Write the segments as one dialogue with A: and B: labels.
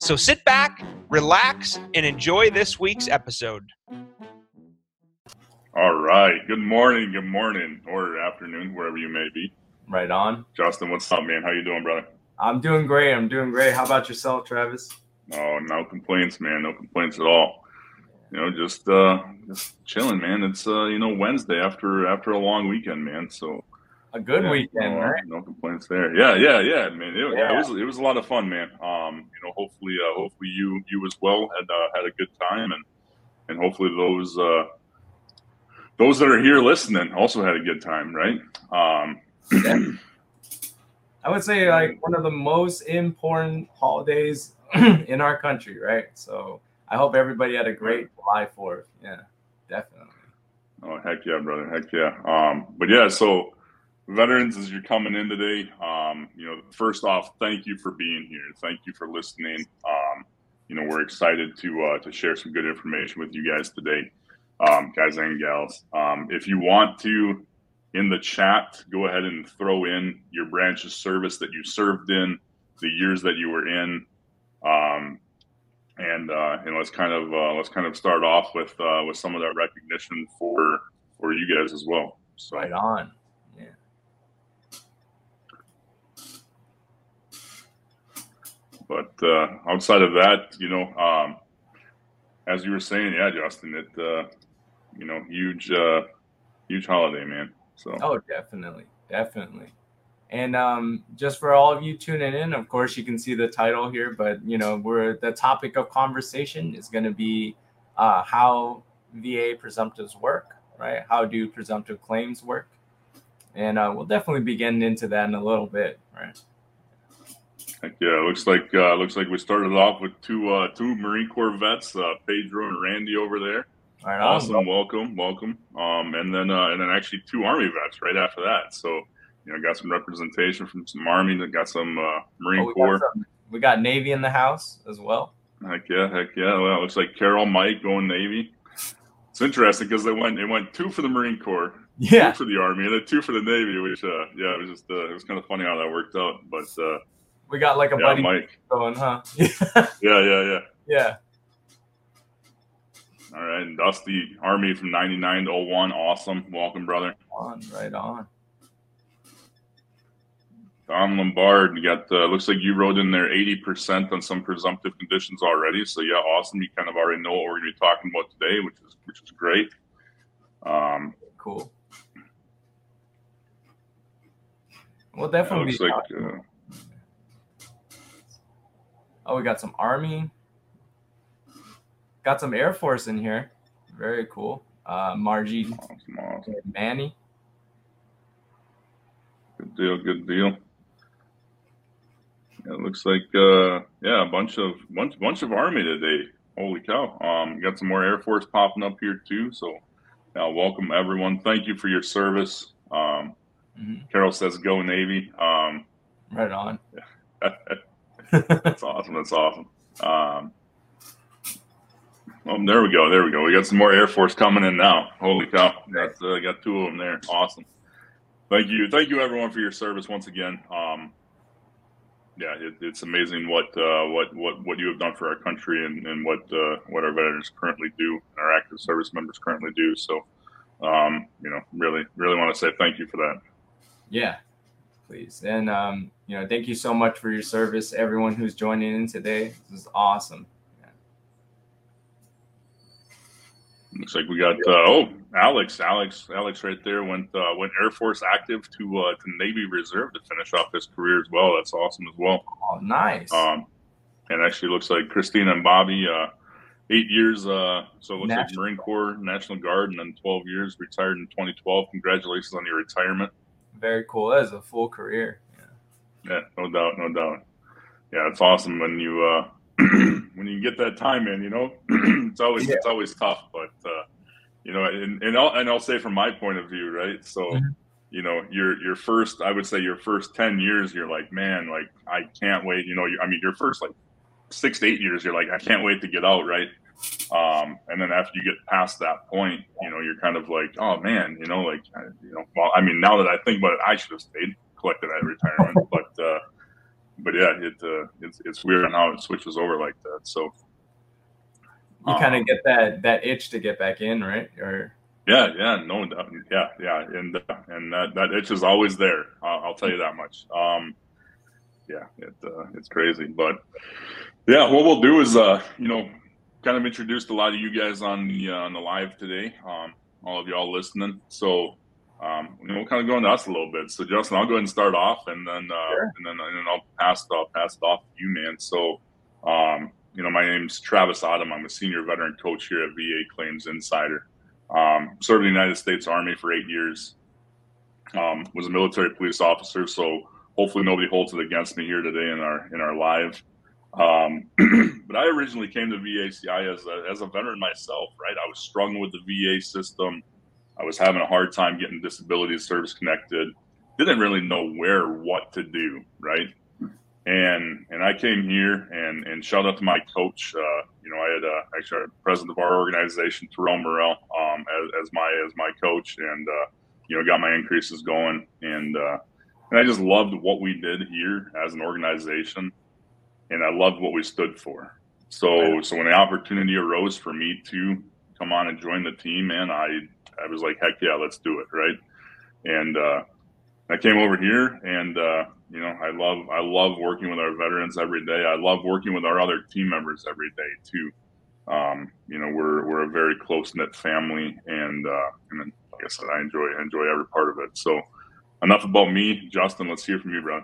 A: So sit back, relax, and enjoy this week's episode.
B: All right. Good morning, good morning, or afternoon, wherever you may be.
C: Right on.
B: Justin, what's up, man? How you doing, brother?
C: I'm doing great. I'm doing great. How about yourself, Travis?
B: Oh, no complaints, man. No complaints at all. You know, just uh just chilling, man. It's uh, you know, Wednesday after after a long weekend, man. So
C: A good
B: yeah,
C: weekend,
B: no,
C: right?
B: No complaints there. Yeah, yeah, yeah, man. It, yeah.
C: Yeah.
B: it was it was a lot of fun, man. Um, you know, hopefully uh hopefully you you as well had uh, had a good time and and hopefully those uh those that are here listening also had a good time, right? Um
C: I would say like one of the most important holidays in our country, right? So I hope everybody had a great July 4th. Yeah, definitely.
B: Oh heck yeah, brother! Heck yeah. Um, but yeah, so veterans, as you're coming in today, um, you know, first off, thank you for being here. Thank you for listening. Um, you know, we're excited to uh, to share some good information with you guys today, um, guys and gals. Um, if you want to, in the chat, go ahead and throw in your branch of service that you served in, the years that you were in. Um, and uh, and let's kind of uh, let's kind of start off with uh, with some of that recognition for for you guys as well. So
C: Right on. Yeah.
B: but uh, outside of that, you know, um, as you were saying, yeah, Justin, it uh, you know, huge uh, huge holiday, man. So
C: Oh, definitely. Definitely. And um, just for all of you tuning in, of course, you can see the title here, but you know, we're the topic of conversation is going to be uh, how VA presumptives work, right? How do presumptive claims work? And uh, we'll definitely be getting into that in a little bit, right?
B: Heck yeah, looks like uh, looks like we started off with two uh, two Marine Corps vets, uh, Pedro and Randy over there.
C: Right,
B: Awesome, welcome, welcome. Um, and then uh, and then actually two Army vets right after that. So you know, got some representation from some Army, that got some uh, Marine
C: Oh, we,
B: Corps.
C: got some- we got Navy in the house as well.
B: Heck yeah, heck yeah. Well, it looks like Carol, Mike going Navy. It's interesting because they went it went two for the Marine Corps,
C: Yeah,
B: two for the Army, and then two for the Navy. Which uh, yeah, it was just uh, it was kind of funny how that worked out. But uh,
C: we got like a
B: yeah,
C: buddy
B: Mike.
C: going, huh?
B: Yeah, yeah, yeah.
C: yeah.
B: All right, and Dusty Army from '99 to 01. Awesome, welcome, brother.
C: On, right on.
B: Don Lombard, you got uh, looks like you wrote in there 80% on some presumptive conditions already. So yeah, awesome. You kind of already know what we're going to be talking about today, which is which is great. Um,
C: Cool. We'll definitely be
B: like
C: talking-
B: uh,
C: Oh, we got some Army. Got some Air Force in here. Very cool. Uh, Margie
B: awesome, awesome.
C: Manny.
B: Good deal, good deal. Yeah, it looks like uh, yeah, a bunch of bunch bunch of army today. Holy cow! Um, got some more Air Force popping up here too. So, uh, welcome everyone. Thank you for your service. Um,
C: Mhm.
B: Carol says, "Go Navy." Um,
C: Right on.
B: that's awesome. That's awesome. Um, oh, there we go. There we go. We got some more Air Force coming in now. Holy cow! Got uh, got two of them there. Awesome. Thank you. Thank you, everyone, for your service once again. Um, yeah, it, it's amazing what uh, what what what you have done for our country and, and what uh, what our veterans currently do, and our active service members currently do. So, um, you know, really, really want to say thank you for that.
C: Yeah, please. And um, you know, thank you so much for your service, everyone who's joining in today. This is awesome.
B: Looks like we got uh, oh Alex, Alex, Alex right there went uh, went Air Force active to uh, to Navy Reserve to finish off his career as well. That's awesome as well.
C: Oh, nice.
B: Um, and actually looks like Christina and Bobby, uh, eight years. Uh, so it looks like Marine Corps, National Guard, and then twelve years. Retired in 2012. Congratulations on your retirement.
C: Very cool. That is a full career. Yeah.
B: Yeah, no doubt, no doubt. Yeah, it's awesome when you uh, when you get that time in, you know, it's always yeah. it's always tough. But uh, you know, and and I'll and I'll say from my point of view, right? So. Mm-hmm. You know, your your first, I would say, your first ten years, you're like, man, like I can't wait. You know, you, I mean, your first like six to eight years, you're like, I can't wait to get out, right? Um, and then after you get past that point, you know, you're kind of like, oh man, you know, like, you know, well, I mean, now that I think about it, I should have stayed, collected at retirement, but, uh, but yeah, it, uh, it's, it's weird on how it switches over like that. So
C: you um, kind of get that, that itch to get back in, right? Or,
B: yeah, yeah, no, yeah, yeah, and uh, and that, that itch is always there. I'll, I'll tell you that much. Um, yeah, it, uh, it's crazy, but yeah, what we'll do is, uh, you know, kind of introduced a lot of you guys on the uh, on the live today. Um, all of y'all listening. So um, you know, we'll kind of go into us a little bit. So Justin, I'll go ahead and start off, and then uh, sure. and then and then I'll pass it off pass it off to you, man. So um, you know, my name's Travis Autumn. I'm a senior veteran coach here at VA Claims Insider. Um, served in the United States Army for eight years. Um, was a military police officer, so hopefully nobody holds it against me here today in our in our live. Um, but I originally came to VACI as a, as a veteran myself, right? I was struggling with the VA system. I was having a hard time getting disability service connected. Didn't really know where, what to do, right? And and I came here and and shout out to my coach. Uh, you know, I had uh, actually president of our organization, Terrell Morrell, um, as, as my as my coach, and uh, you know got my increases going, and uh, and I just loved what we did here as an organization and I loved what we stood for. So so when the opportunity arose for me to come on and join the team, man, I I was like, heck yeah, let's do it, right? And uh, I came over here, and uh, you know, I love I love working with our veterans every day. I love working with our other team members every day too. Um, you know, we're we're a very close knit family, and uh, and then, like I said, I enjoy enjoy every part of it. So enough about me, Justin. Let's hear from you, bro.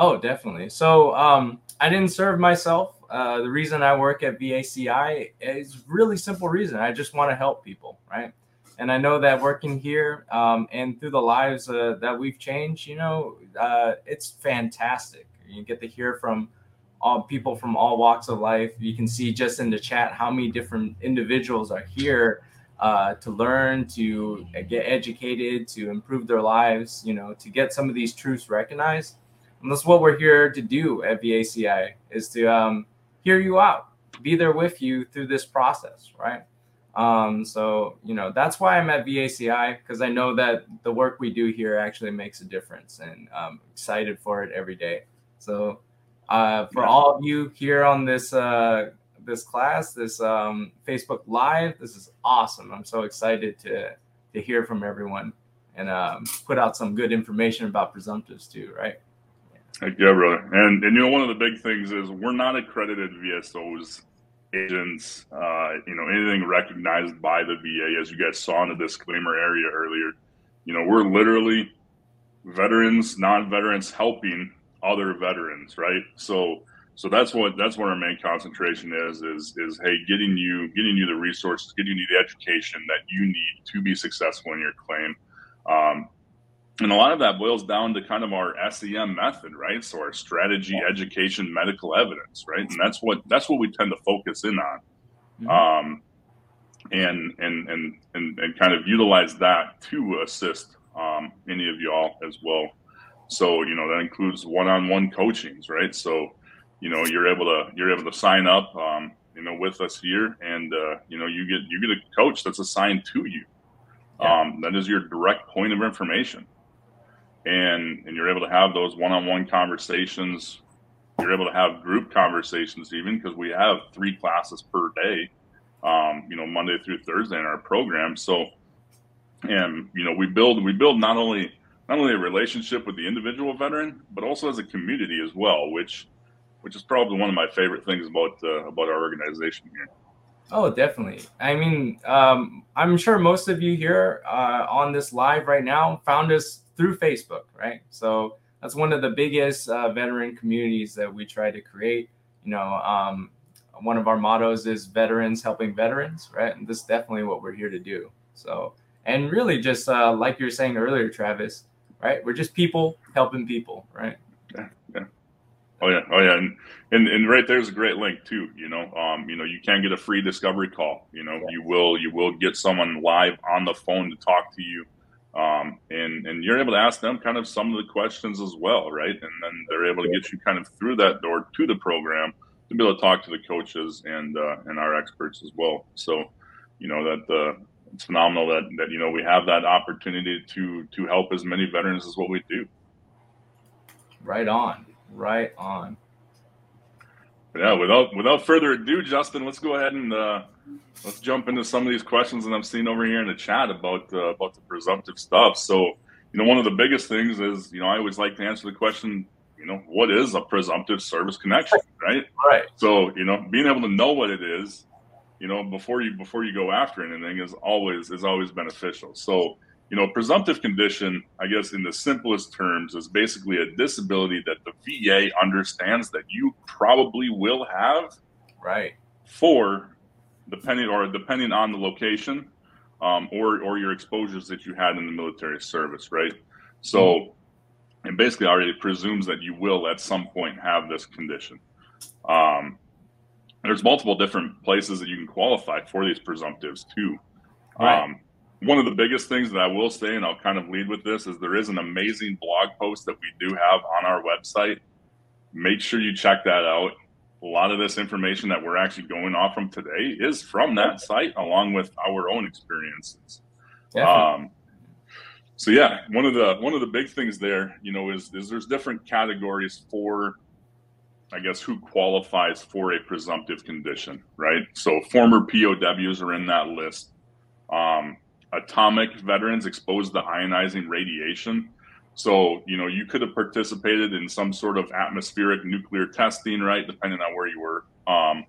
C: Oh, definitely. So um, I didn't serve myself. Uh, the reason I work at VACI is really simple reason. I just want to help people, right? And I know that working here um, and through the lives uh, that we've changed, you know, uh, it's fantastic. You get to hear from all people from all walks of life. You can see just in the chat how many different individuals are here uh, to learn, to get educated, to improve their lives, you know, to get some of these truths recognized and that's what we're here to do at VACI is to um, hear you out, be there with you through this process, right? Um, so, you know, that's why I'm at VACI because I know that the work we do here actually makes a difference and I'm excited for it every day. So, uh, for all of you here on this uh, this class, this um, Facebook Live, this is awesome. I'm so excited to to hear from everyone and um, put out some good information about presumptives too, right?
B: Yeah, brother. And and you know one of the big things is we're not accredited VSOs, agents, uh, you know, anything recognized by the VA, as you guys saw in the disclaimer area earlier. You know, we're literally veterans, non-veterans helping other veterans, right? So so that's what that's what our main concentration is is is hey getting you getting you the resources getting you the education that you need to be successful in your claim um, and a lot of that boils down to kind of our SEM method, right? So our strategy, education, medical evidence, right? And that's what that's what we tend to focus in on, mm-hmm. um, and, and and and and kind of utilize that to assist um, any of y'all as well. So you know that includes one-on-one coachings, right? So you know you're able to you're able to sign up, um, you know, with us here, and uh, you know you get you get a coach that's assigned to you. Yeah. Um, that is your direct point of information and and you're able to have those one-on-one conversations. You're able to have group conversations even because we have three classes per day um, you know monday through thursday in our program. So and you know we build we build not only not only a relationship with the individual veteran but also as a community as well which which is probably one of my favorite things about uh, about our organization here.
C: Oh, definitely. I mean, um, I'm sure most of you here uh, on this live right now found us through Facebook, right? So that's one of the biggest uh, veteran communities that we try to create. You know, um, one of our mottos is veterans helping veterans, right? And this is definitely what we're here to do. So, and really just uh, like you were saying earlier, Travis, right? We're just people helping people, right?
B: Yeah, yeah. Oh yeah, oh yeah, and, and and right there's a great link too. You know, um, you know, you can get a free discovery call. You know, you will you will get someone live on the phone to talk to you, um, and and you're able to ask them kind of some of the questions as well, right? And then they're able to get you kind of through that door to the program to be able to talk to the coaches and uh, and our experts as well. So, you know that uh, it's phenomenal that that you know we have that opportunity to to help as many veterans as what we do.
C: Right on right on.
B: Yeah, without without further ado, Justin, let's go ahead and uh, let's jump into some of these questions that I'm seeing over here in the chat about uh, about the presumptive stuff. So, you know, one of the biggest things is, you know, I always like to answer the question, you know, what is a presumptive service connection, right?
C: Right.
B: So, you know, being able to know what it is, you know, before you before you go after anything is always is always beneficial. So, you know, presumptive condition, I guess in the simplest terms, is basically a disability that the VA understands that you probably will have.
C: Right.
B: For depending or depending on the location, um, or or your exposures that you had in the military service, right? So, mm-hmm. it basically already presumes that you will at some point have this condition. Um, there's multiple different places that you can qualify for these presumptives too. Right. Um, one of the biggest things that I will say, and I'll kind of lead with this, is there is an amazing blog post that we do have on our website. Make sure you check that out. A lot of this information that we're actually going off from today is from that site, along with our own experiences. Um, so yeah, one of the one of the big things there, you know, is is there's different categories for, I guess, who qualifies for a presumptive condition, right? So former POWs are in that list. Um, atomic veterans exposed to ionizing radiation. So, you know, you could have participated in some sort of atmospheric nuclear testing, right? Depending on where you were. Um,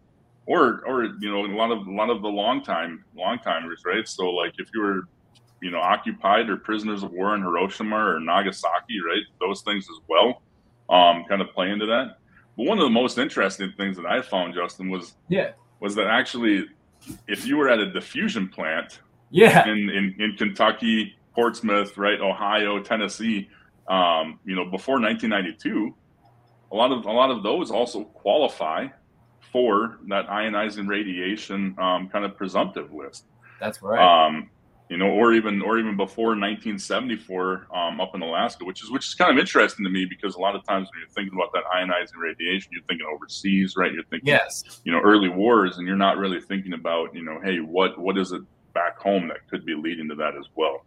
B: or, or, you know, a lot of, a lot of the long time, long timers, right? So like if you were, you know, occupied or prisoners of war in Hiroshima or Nagasaki, right? Those things as well, um, kind of play into that. But one of the most interesting things that I found, Justin, was,
C: yeah,
B: was that actually, if you were at a diffusion plant,
C: yeah.
B: In, in, in Kentucky, Portsmouth, right, Ohio, Tennessee, um, you know, before 1992, a lot of a lot of those also qualify for that ionizing radiation um, kind of presumptive list.
C: That's right. Um,
B: you know, or even or even before 1974 um, up in Alaska, which is which is kind of interesting to me because a lot of times when you're thinking about that ionizing radiation, you're thinking overseas, right? You're thinking,
C: yes,
B: you know, early wars, and you're not really thinking about, you know, hey, what what is it back home that could be leading to that as well.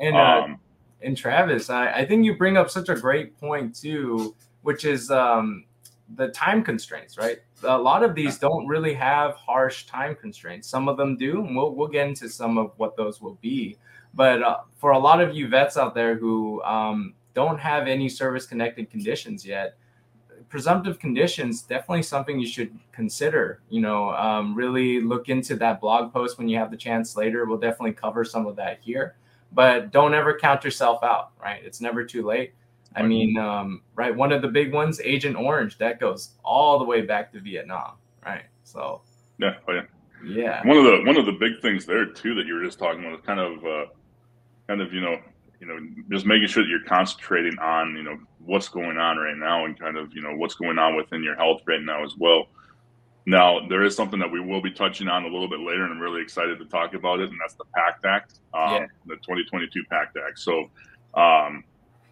C: And uh, um, and Travis, I, I think you bring up such a great point too, which is um, the time constraints, right? A lot of these don't really have harsh time constraints. Some of them do, and we'll we'll get into some of what those will be. But uh, for a lot of you vets out there who um, don't have any service connected conditions yet, presumptive conditions definitely something you should consider you know um, really look into that blog post when you have the chance later. We'll definitely cover some of that here but don't ever count yourself out right? It's never too late. I mean um, right one of the big ones agent orange that goes all the way back to vietnam right? So
B: yeah oh yeah.
C: Yeah.
B: One of the one of the big things there too that you were just talking about is kind of uh, kind of you know you know just making sure that you're concentrating on you know what's going on right now and kind of you know what's going on within your health right now as well. Now there is something that we will be touching on a little bit later, and I'm really excited to talk about it, and that's the PACT Act, um, yeah. the 2022 PACT Act. So, um,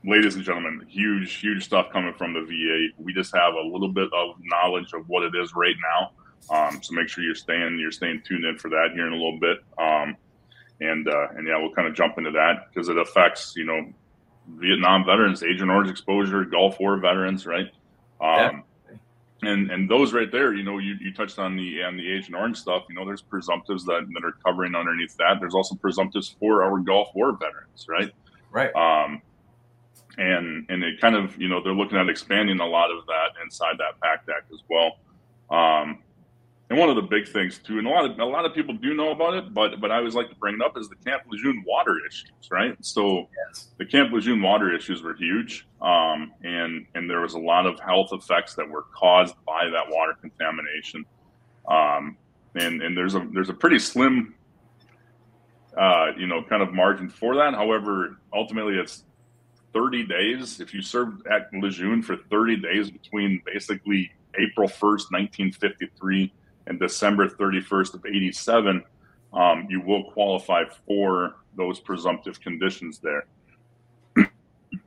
B: ladies and gentlemen, huge, huge stuff coming from the VA. We just have a little bit of knowledge of what it is right now. Um, so make sure you're staying you're staying tuned in for that here in a little bit. Um, and uh, and yeah, we'll kind of jump into that because it affects you know Vietnam veterans, Agent Orange exposure, Gulf War veterans, right? Um, and and those right there, you know, you, you touched on the on the Agent Orange stuff. You know, there's presumptives that, that are covering underneath that. There's also presumptives for our Gulf War veterans, right?
C: Right.
B: Um, and and it kind of you know they're looking at expanding a lot of that inside that PACT Act as well. Um, and one of the big things too, and a lot of a lot of people do know about it, but but I always like to bring it up is the Camp Lejeune water issues, right? So yes. the Camp Lejeune water issues were huge, um, and and there was a lot of health effects that were caused by that water contamination, um, and and there's a there's a pretty slim, uh, you know, kind of margin for that. However, ultimately, it's 30 days, if you served at Lejeune for 30 days between basically April 1st, 1953 and December 31st of 87, um, you will qualify for those presumptive conditions there.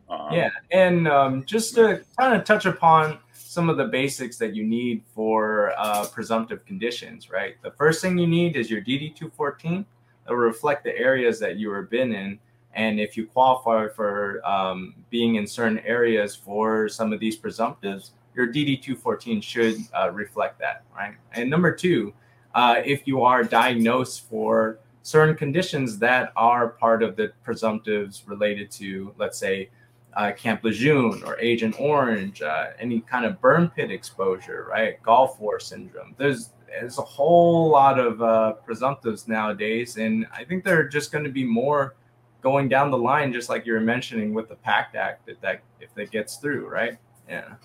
C: um, yeah, and um, just to kind of touch upon some of the basics that you need for uh, presumptive conditions, right? The first thing you need is your DD 214 that will reflect the areas that you have been in. And if you qualify for um, being in certain areas for some of these presumptives, your DD 214 should uh, reflect that, right? And number two, uh, if you are diagnosed for certain conditions that are part of the presumptives related to, let's say, uh, Camp Lejeune or Agent Orange, uh, any kind of burn pit exposure, right? Gulf War syndrome. There's there's a whole lot of uh, presumptives nowadays, and I think there are just going to be more going down the line, just like you were mentioning with the PACT Act, that, that if that gets through, right? Yeah.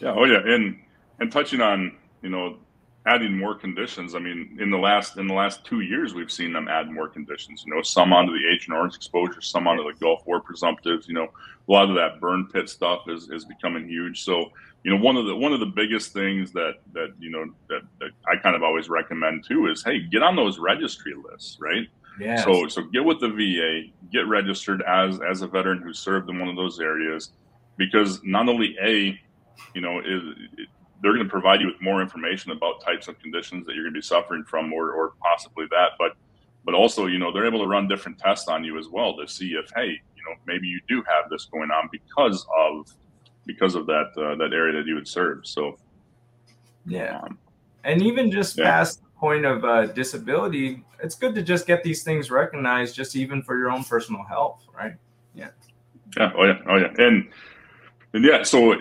B: Yeah. Oh, yeah. And and touching on you know adding more conditions. I mean, in the last in the last two years, we've seen them add more conditions. You know, some onto the Agent Orange exposure, some onto the Gulf War presumptives. You know, a lot of that burn pit stuff is is becoming huge. So, you know, one of the one of the biggest things that that you know that, that I kind of always recommend too is, hey, get on those registry lists, right?
C: Yeah.
B: So so get with the VA, get registered as as a veteran who served in one of those areas, because not only a you know, is they're going to provide you with more information about types of conditions that you're going to be suffering from, or, or possibly that. But but also, you know, they're able to run different tests on you as well to see if, hey, you know, maybe you do have this going on because of because of that uh, that area that you would serve. So,
C: yeah, um, and even just yeah. past the point of uh, disability, it's good to just get these things recognized, just even for your own personal health, right? Yeah.
B: Yeah. Oh yeah. Oh yeah. And and yeah. So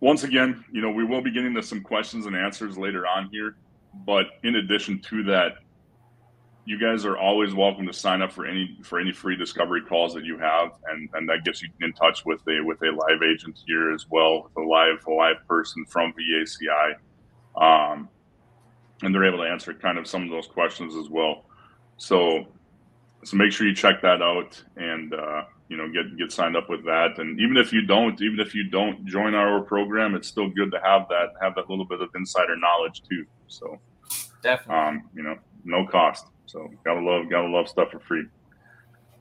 B: once again, you know, we will be getting to some questions and answers later on here. But in addition to that, you guys are always welcome to sign up for any for any free discovery calls that you have, and and that gets you in touch with a with a live agent here as well, a live a live person from VACI, um, and they're able to answer kind of some of those questions as well. So so make sure you check that out and. Uh, you know get get signed up with that. And even if you don't even if you don't join our program it's still good to have that have that little bit of insider knowledge too. So
C: definitely.
B: um you know no cost. So gotta love gotta love stuff for free.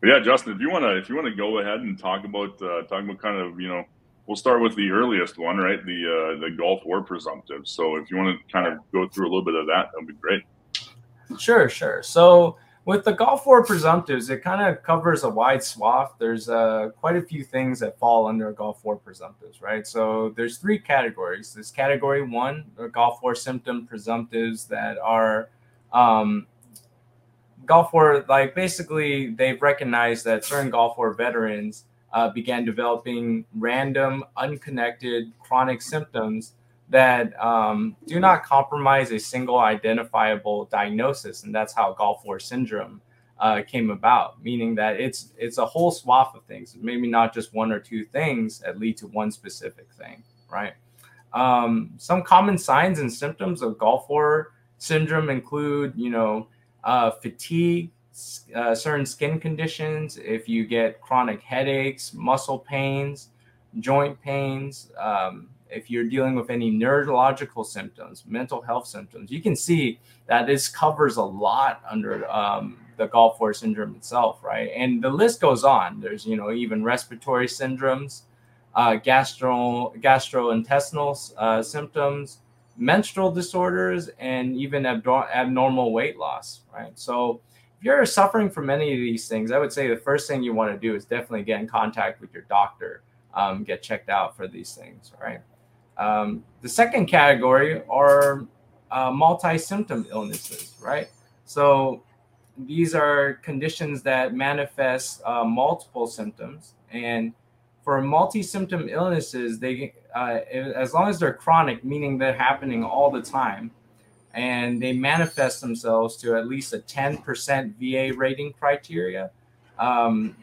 B: But yeah justin if you want to if you want to go ahead and talk about uh talk about kind of you know we'll start with the earliest one right? The uh the gulf war presumptive. So if you want to kind of go through a little bit of that that'd be great.
C: Sure sure. So with the Gulf War presumptives, it kind of covers a wide swath. There's uh, quite a few things that fall under Gulf War presumptives, right? So there's three categories. There's category one, the Gulf War symptom presumptives that are um, Gulf War, like basically they've recognized that certain Gulf War veterans uh, began developing random, unconnected chronic symptoms that um, do not compromise a single identifiable diagnosis, and that's how Gulf War syndrome uh, came about. Meaning that it's it's a whole swath of things, maybe not just one or two things that lead to one specific thing, right? Um, some common signs and symptoms of Gulf War syndrome include, you know, uh, fatigue, uh, certain skin conditions. If you get chronic headaches, muscle pains, joint pains. Um, if you're dealing with any neurological symptoms, mental health symptoms, you can see that this covers a lot under um, the Gulf War syndrome itself, right? And the list goes on. There's, you know, even respiratory syndromes, uh, gastro gastrointestinal uh, symptoms, menstrual disorders, and even abnormal weight loss, right? So if you're suffering from any of these things, I would say the first thing you want to do is definitely get in contact with your doctor, um, get checked out for these things, right? Um, the second category are uh, multi symptom illnesses, right? So these are conditions that manifest uh, multiple symptoms. And for multi symptom illnesses, they, uh, as long as they're chronic, meaning they're happening all the time, and they manifest themselves to at least a 10% VA rating criteria um,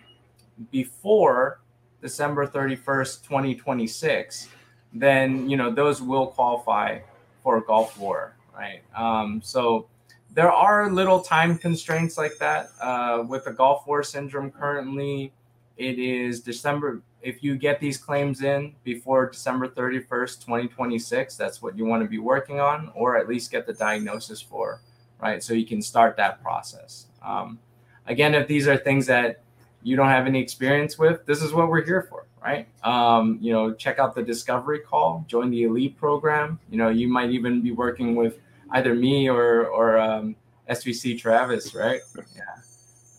C: before December 31st, 2026 then you know those will qualify for a Gulf War, right? Um, so there are little time constraints like that uh, with the Gulf War syndrome. Currently, it is December. if you get these claims in before December 31st, 2026, that's what you want to be working on, or at least get the diagnosis for, right? So you can start that process. Um, again, if these are things that you don't have any experience with, this is what we're here for, right? Um, you know, check out the discovery call, join the elite program. You know, you might even be working with either me or or um, SVC Travis, right? Yeah.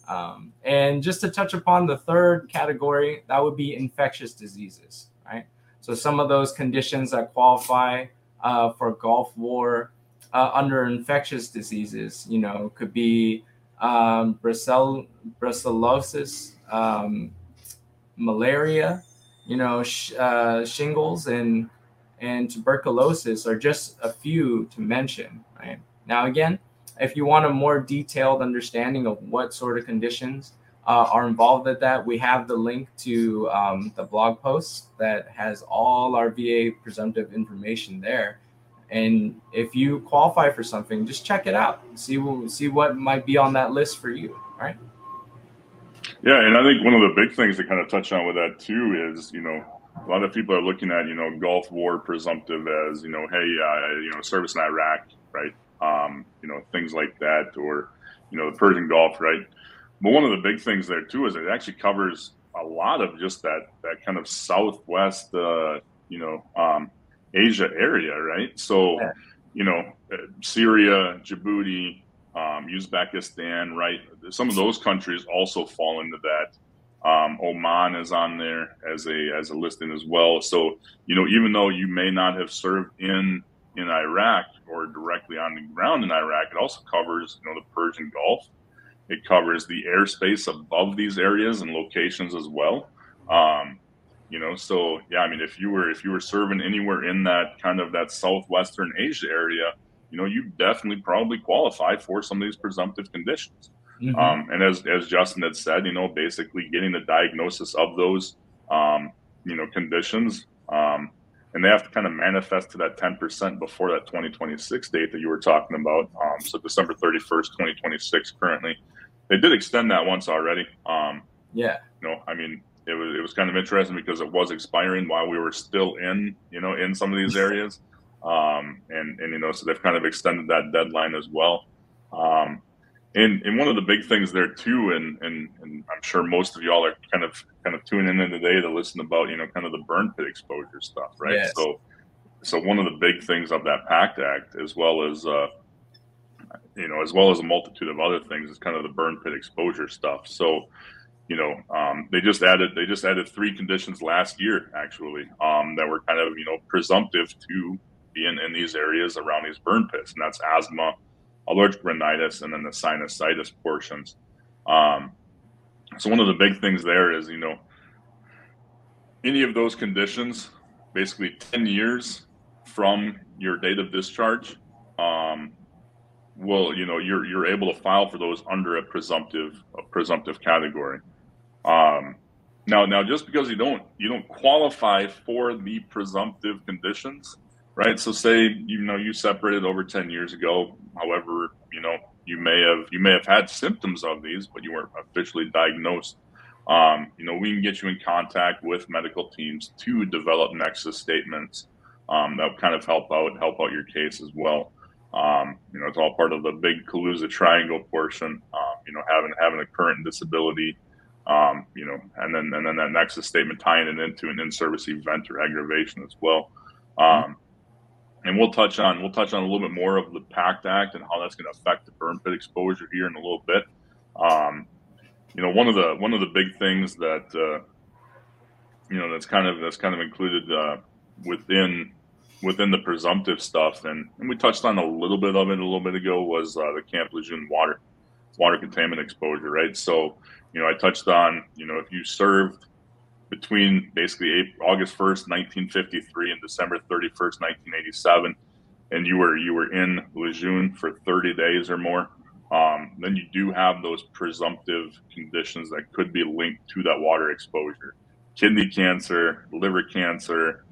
C: Um, and just to touch upon the third category, that would be infectious diseases, right? So some of those conditions that qualify uh, for Gulf War uh, under infectious diseases, you know, could be um, brucellosis, um, malaria, you know, sh- uh, shingles, and and tuberculosis are just a few to mention. Right now, again, if you want a more detailed understanding of what sort of conditions uh, are involved with that, we have the link to um, the blog post that has all our VA presumptive information there. And if you qualify for something, just check it out. See see what might be on that list for you. All right.
B: Yeah, and I think one of the big things to kind of touch on with that too is, you know, a lot of people are looking at, you know, Gulf War presumptive as, you know, hey, uh, you know, service in Iraq, right? Um, you know, things like that, or, you know, the Persian Gulf, right? But one of the big things there too is it actually covers a lot of just that that kind of southwest, uh, you know, um, Asia area, right? So, you know, uh, Syria, Djibouti, um, Uzbekistan, right? Some of those countries also fall into that. Um, Oman is on there as a as a listing as well. So you know, even though you may not have served in in Iraq or directly on the ground in Iraq, it also covers you know the Persian Gulf. It covers the airspace above these areas and locations as well. Um, you know, so yeah, I mean, if you were if you were serving anywhere in that kind of that southwestern Asia area, you know, you definitely probably qualify for some of these presumptive conditions. Mm-hmm. Um, and as, as Justin had said, you know, basically getting the diagnosis of those, um, you know, conditions, um, and they have to kind of manifest to that 10% before that 2026 date that you were talking about. Um, so December 31st, 2026 currently. They did extend that once already. Um,
C: yeah.
B: You know, I mean, it was, it was kind of interesting because it was expiring while we were still in, you know, in some of these areas. Um, and, and, you know, so they've kind of extended that deadline as well. Um, and, and one of the big things there too, and, and, and I'm sure most of y'all are kind of, kind of tuning in today to listen about, you know, kind of the burn pit exposure stuff, right? Yes. So, so one of the big things of that PACT Act, as well as, uh, you know, as well as a multitude of other things, is kind of the burn pit exposure stuff. So, you know, um, they just added they just added three conditions last year actually um, that were kind of you know presumptive to being in these areas around these burn pits, and that's asthma, allergic rhinitis, and then the sinusitis portions. Um, so one of the big things there is, you know, any of those conditions, basically 10 years from your date of discharge, um, will, you know, you're, you're able to file for those under a presumptive, a presumptive category. Um, now, now, just because you don't, you don't qualify for the presumptive conditions, right? So say you know you separated over 10 years ago. However, you know you may have you may have had symptoms of these, but you weren't officially diagnosed. Um, you know, we can get you in contact with medical teams to develop nexus statements um, that kind of help out help out your case as well. Um, you know, it's all part of the big Caluza triangle portion. Um, you know, having having a current disability, um, you know, and then and then that nexus statement tying it into an in-service event or aggravation as well. Um, and we'll touch on we'll touch on a little bit more of the PACT Act and how that's going to affect the burn pit exposure here in a little bit. Um, you know, one of the one of the big things that uh, you know that's kind of that's kind of included uh, within within the presumptive stuff, and, and we touched on a little bit of it a little bit ago was uh, the Camp Lejeune water water contaminant exposure, right? So, you know, I touched on you know if you served between basically August 1st, 1953 and December 31st, 1987, and you were you were in Lejeune for 30 days or more, um, then you do have those presumptive conditions that could be linked to that water exposure. Kidney cancer, liver cancer,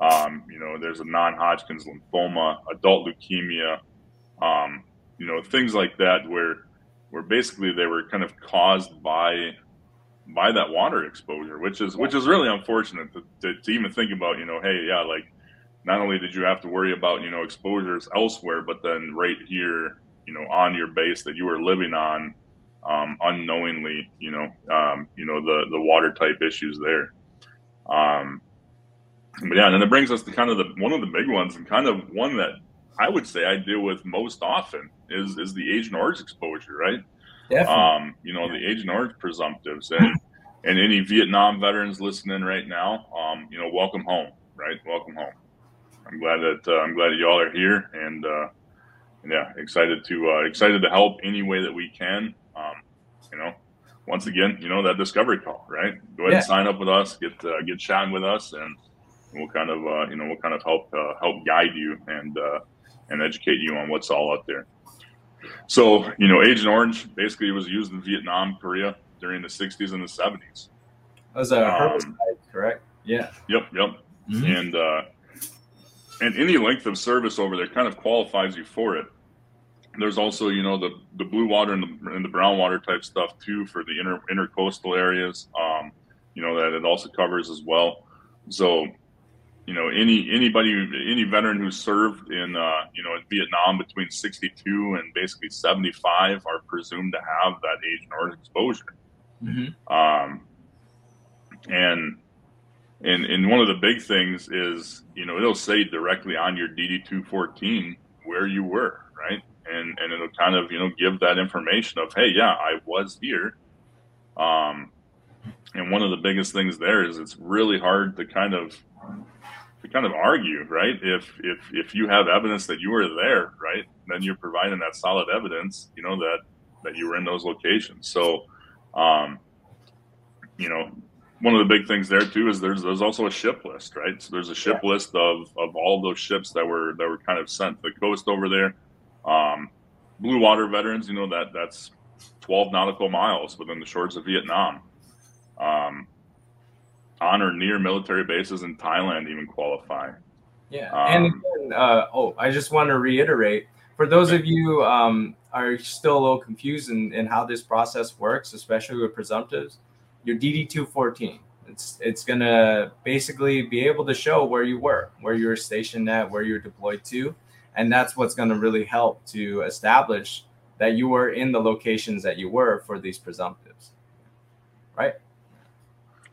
B: um, you know, there's a non-Hodgkin's lymphoma, adult leukemia, um, you know, things like that where where basically they were kind of caused by by that water exposure, which is which is really unfortunate to, to, to even think about. You know, hey, yeah, like not only did you have to worry about you know exposures elsewhere, but then right here, you know, on your base that you were living on, um, unknowingly, you know, um, you know the the water type issues there. Um, but yeah, and then it brings us to kind of the one of the big ones, and kind of one that I would say I deal with most often is is the Agent Orange exposure, right? Um, you know, the Agent Orange presumptives, and and any Vietnam veterans listening right now, um, you know, welcome home, right? Welcome home. I'm glad that uh, I'm glad that y'all are here, and uh, yeah, excited to uh, excited to help any way that we can. Um, you know, once again, you know that discovery call, right? Go ahead
C: Yeah.
B: and sign up with us, get uh, get chatting with us, and we'll kind of uh, you know we'll kind of help uh, help guide you and uh, and educate you on what's all out there. So you know, Agent Orange basically was used in Vietnam, Korea during the 60s and the 70s.
C: That was a
B: Um,
C: herbicide, correct? Yeah.
B: Yep, yep. and uh, and any length of service over there kind of qualifies you for it. There's also, you know, the the blue water and the and the brown water type stuff too for the inter intercoastal areas. Um, you know that it also covers as well. So, you know, any anybody any veteran who served in uh, you know in Vietnam between 62 and basically 75 are presumed to have that Agent Orange exposure.
C: Mhm.
B: Um, and and and one of the big things is you know it'll say directly on your DD two fourteen where you were, right? And and it'll kind of you know give that information of hey yeah I was here. Um, and one of the biggest things there is it's really hard to kind of to kind of argue, right? If if if you have evidence that you were there, right, then you're providing that solid evidence, you know that that you were in those locations. So, um, you know, one of the big things there too is there's there's also a ship list, right? So there's a ship list of of all those ships that were that were kind of sent to the coast over there. Um, blue water veterans, you know that that's 12 nautical miles within the shores of Vietnam. Um, on or near military bases in Thailand even qualify.
C: Yeah.
B: Um,
C: and again, uh, oh, I just want to reiterate for those of you um, are still a little confused in, in how this process works, especially with presumptives, your DD two fourteen. It's it's gonna basically be able to show where you were, where you were stationed at, where you're deployed to, and that's what's gonna really help to establish that you were in the locations that you were for these presumptives. Right?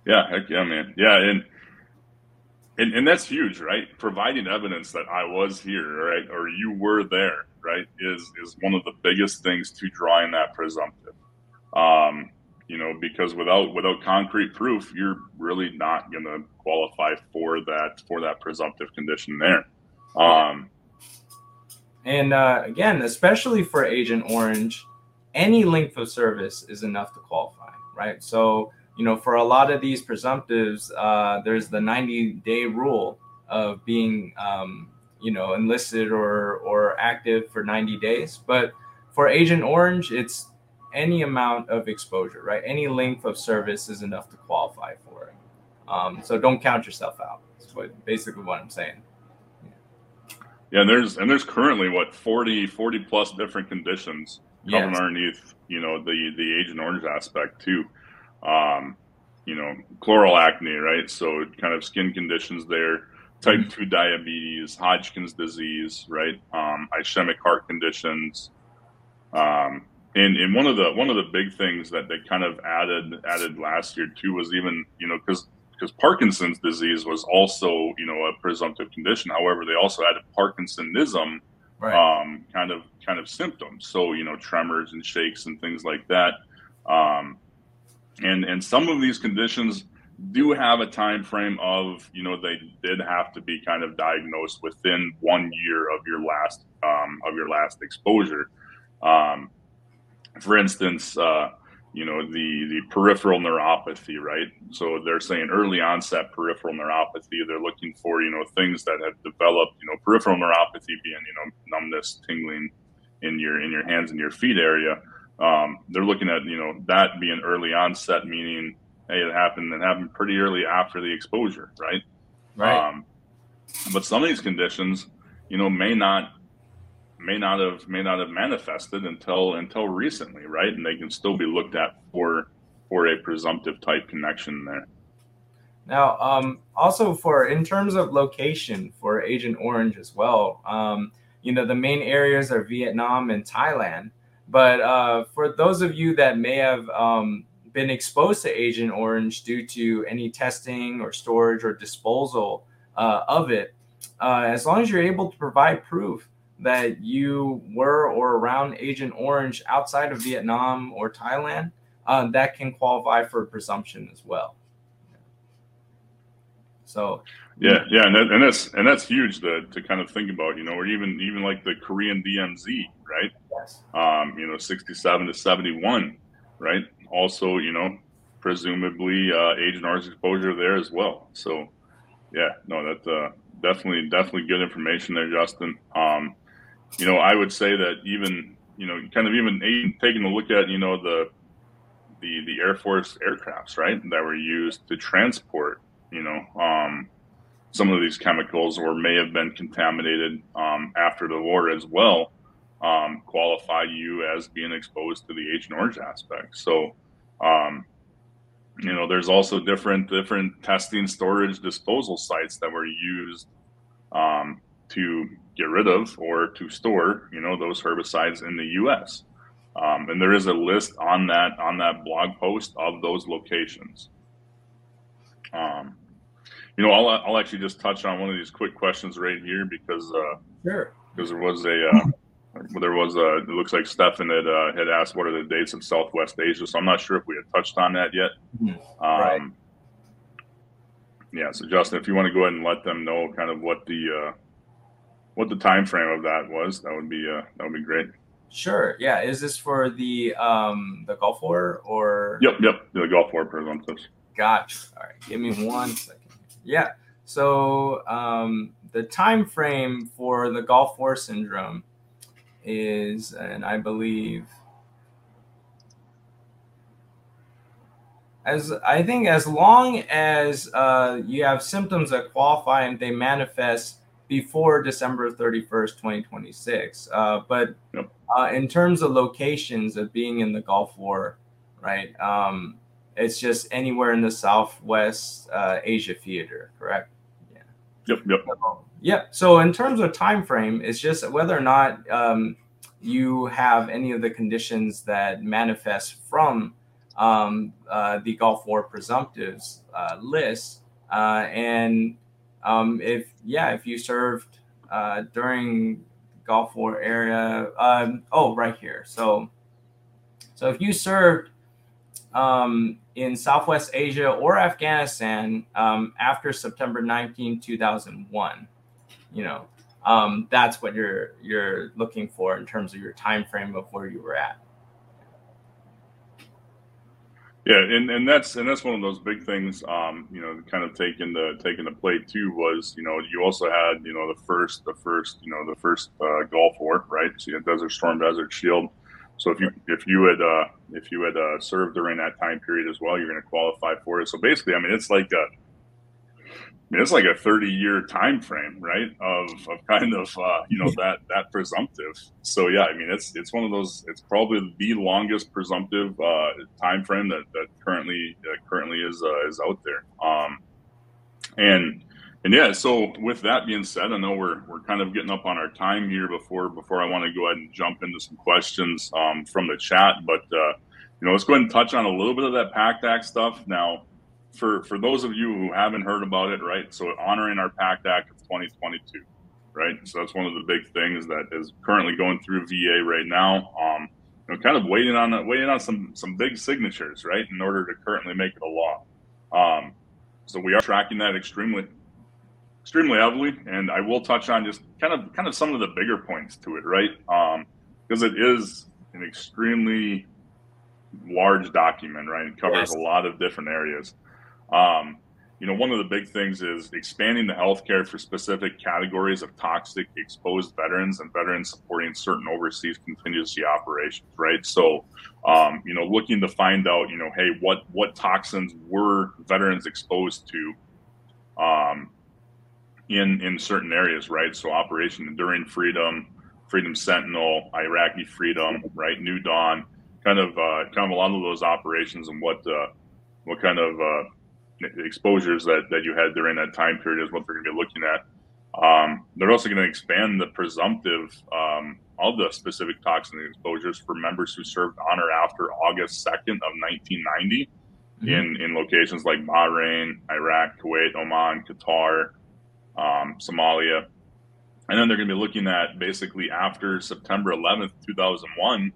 B: Yeah, heck yeah, man. Yeah, and and, and that's huge, right? Providing evidence that I was here, right, or you were there, right, is is one of the biggest things to drawing that presumptive. Um, you know, because without without concrete proof, you're really not going to qualify for that for that presumptive condition there. Um,
C: And uh, again, especially for Agent Orange, any length of service is enough to qualify, right? So, you know, for a lot of these presumptives, uh, there's the 90 day rule of being, um, you know, enlisted or, or active for 90 days. But for Agent Orange, it's any amount of exposure, right? Any length of service is enough to qualify for it. Um, so don't count yourself out. That's what basically what I'm saying.
B: yeah, and there's and there's currently what 40 40 plus different conditions coming
C: Yes.
B: underneath, you know, the the Agent Orange aspect too. Um, you know, chloracne, right? So kind of skin conditions there, type
C: Mm-hmm.
B: two diabetes, Hodgkin's disease, right? Um, ischemic heart conditions. Um, and, and one of the one of the big things that they kind of added added last year too was even you know because because Parkinson's disease was also you know a presumptive condition. However, they also added Parkinsonism
C: Right.
B: um, kind of kind of symptoms. So you know, tremors and shakes and things like that. Um, and and some of these conditions do have a time frame of you know they did have to be kind of diagnosed within one year of your last um, of your last exposure. Um, for instance, uh, you know the the peripheral neuropathy, right? So they're saying early onset peripheral neuropathy. They're looking for you know things that have developed. You know, peripheral neuropathy being you know numbness, tingling in your in your hands and your feet area. Um, they're looking at you know that being early onset, meaning hey, it happened. It happened pretty early after the exposure, right?
C: right.
B: Um, but some of these conditions, you know, may not may not have may not have manifested until until recently, right? And they can still be looked at for for a presumptive type connection there.
C: Now, um, also for in terms of location for Agent Orange as well, um, you know, the main areas are Vietnam and Thailand. But uh, for those of you that may have um, been exposed to Agent Orange due to any testing or storage or disposal uh, of it, uh, as long as you're able to provide proof that you were or around Agent Orange outside of Vietnam or Thailand, uh, that can qualify for presumption as well. So
B: yeah, yeah, and, that, and that's and that's huge to, to kind of think about, you know, or even even like the Korean DMZ, right?
C: Yes.
B: Um, you know, sixty-seven to seventy-one, right? Also, you know, presumably uh, and Orange exposure there as well. So, yeah, no, that uh, definitely definitely good information there, Justin. Um, you know, I would say that even you know, kind of even, even taking a look at you know the the the Air Force aircrafts, right, that were used to transport you know, um, some of these chemicals or may have been contaminated um, after the war as well um, qualify you as being exposed to the Agent Orange aspect. So, um, you know, there's also different different testing, storage, disposal sites that were used um, to get rid of or to store, you know, those herbicides in the U.S. Um, and there is a list on that on that blog post of those locations. Um, you know, I'll, I'll actually just touch on one of these quick questions right here because uh,
C: sure
B: because there was a uh, there was a it looks like Stefan had uh, had asked what are the dates of Southwest Asia, so I'm not sure if we had touched on that yet.
C: Mm-hmm. Um, right.
B: Yeah, so Justin, if you want to go ahead and let them know kind of what the uh, what the time frame of that was, that would be uh, that would be great.
C: Sure. Yeah. Is this for the um the Gulf War or?
B: Yep. Yep. The Gulf War presumptives.
C: Gotcha. All right. Give me one second. Yeah. So um, the time frame for the Gulf War syndrome is, and I believe, as I think, as long as uh, you have symptoms that qualify and they manifest before December 31st, 2026. Uh, but yep. uh, in terms of locations of being in the Gulf War, right? Um, it's just anywhere in the Southwest uh, Asia theater, correct?
B: Yeah. Yep. Yep.
C: So, yep. So in terms of time frame, it's just whether or not um, you have any of the conditions that manifest from um, uh, the Gulf War presumptives uh, list, uh, and um, if yeah, if you served uh, during Gulf War area, um, oh, right here. So, so if you served um, in Southwest Asia or Afghanistan um, after September 19, 2001. You know, um, that's what you're you're looking for in terms of your time frame of where you were at.
B: Yeah, and, and that's and that's one of those big things. Um, you know, kind of taking the taking the play too was you know you also had you know the first the first you know the first uh, Gulf War right. So you had Desert Storm, Desert Shield so if you if you had uh, if you had uh, served during that time period as well, you're going to qualify for it. So basically, I mean, it's like a I mean, it's like a 30 year time frame, right? Of, of kind of uh, you know that that presumptive. So yeah, I mean, it's it's one of those. It's probably the longest presumptive uh, time frame that that currently currently is uh, is out there. Um, and and yeah, so with that being said, I know we're we're kind of getting up on our time here before before I want to go ahead and jump into some questions um, from the chat. But uh, you know, let's go ahead and touch on a little bit of that PACT Act stuff now. For for those of you who haven't heard about it, right? So honoring our PACT Act of 2022, right? So that's one of the big things that is currently going through VA right now. Um, you know, kind of waiting on waiting on some some big signatures, right, in order to currently make it a law. Um, so we are tracking that extremely extremely heavily, and I will touch on just kind of kind of some of the bigger points to it, right? Because um, it is an extremely large document, right? It covers yes. a lot of different areas. Um, you know, one of the big things is expanding the healthcare for specific categories of toxic exposed veterans and veterans supporting certain overseas contingency operations, right? So, um, you know, looking to find out, you know, hey, what what toxins were veterans exposed to? Um, in in certain areas, right? So Operation Enduring Freedom, Freedom Sentinel, Iraqi Freedom, right? New Dawn, kind of uh, kind of a lot of those operations and what uh, what kind of uh, exposures that, that you had during that time period is what they're going to be looking at. Um, they're also going to expand the presumptive um, of the specific toxin exposures for members who served on or after August 2nd of 1990 mm-hmm. in, in locations like Bahrain, Iraq, Kuwait, Oman, Qatar, um, Somalia. And then they're going to be looking at basically after September 11th, 2001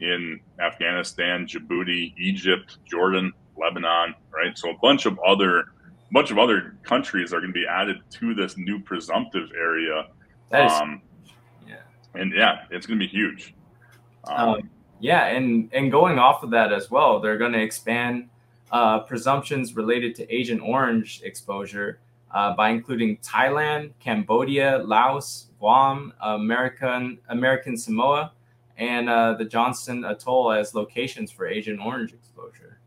B: in Afghanistan, Djibouti, Egypt, Jordan, Lebanon, right? So a bunch of other bunch of other countries are going to be added to this new presumptive area.
C: That is, um,
B: yeah, and yeah, it's going to be huge.
C: Um, um, yeah, and and going off of that as well, they're going to expand uh, presumptions related to Agent Orange exposure uh, by including Thailand, Cambodia, Laos, Guam, American American Samoa, and uh, the Johnston Atoll as locations for Agent Orange exposure.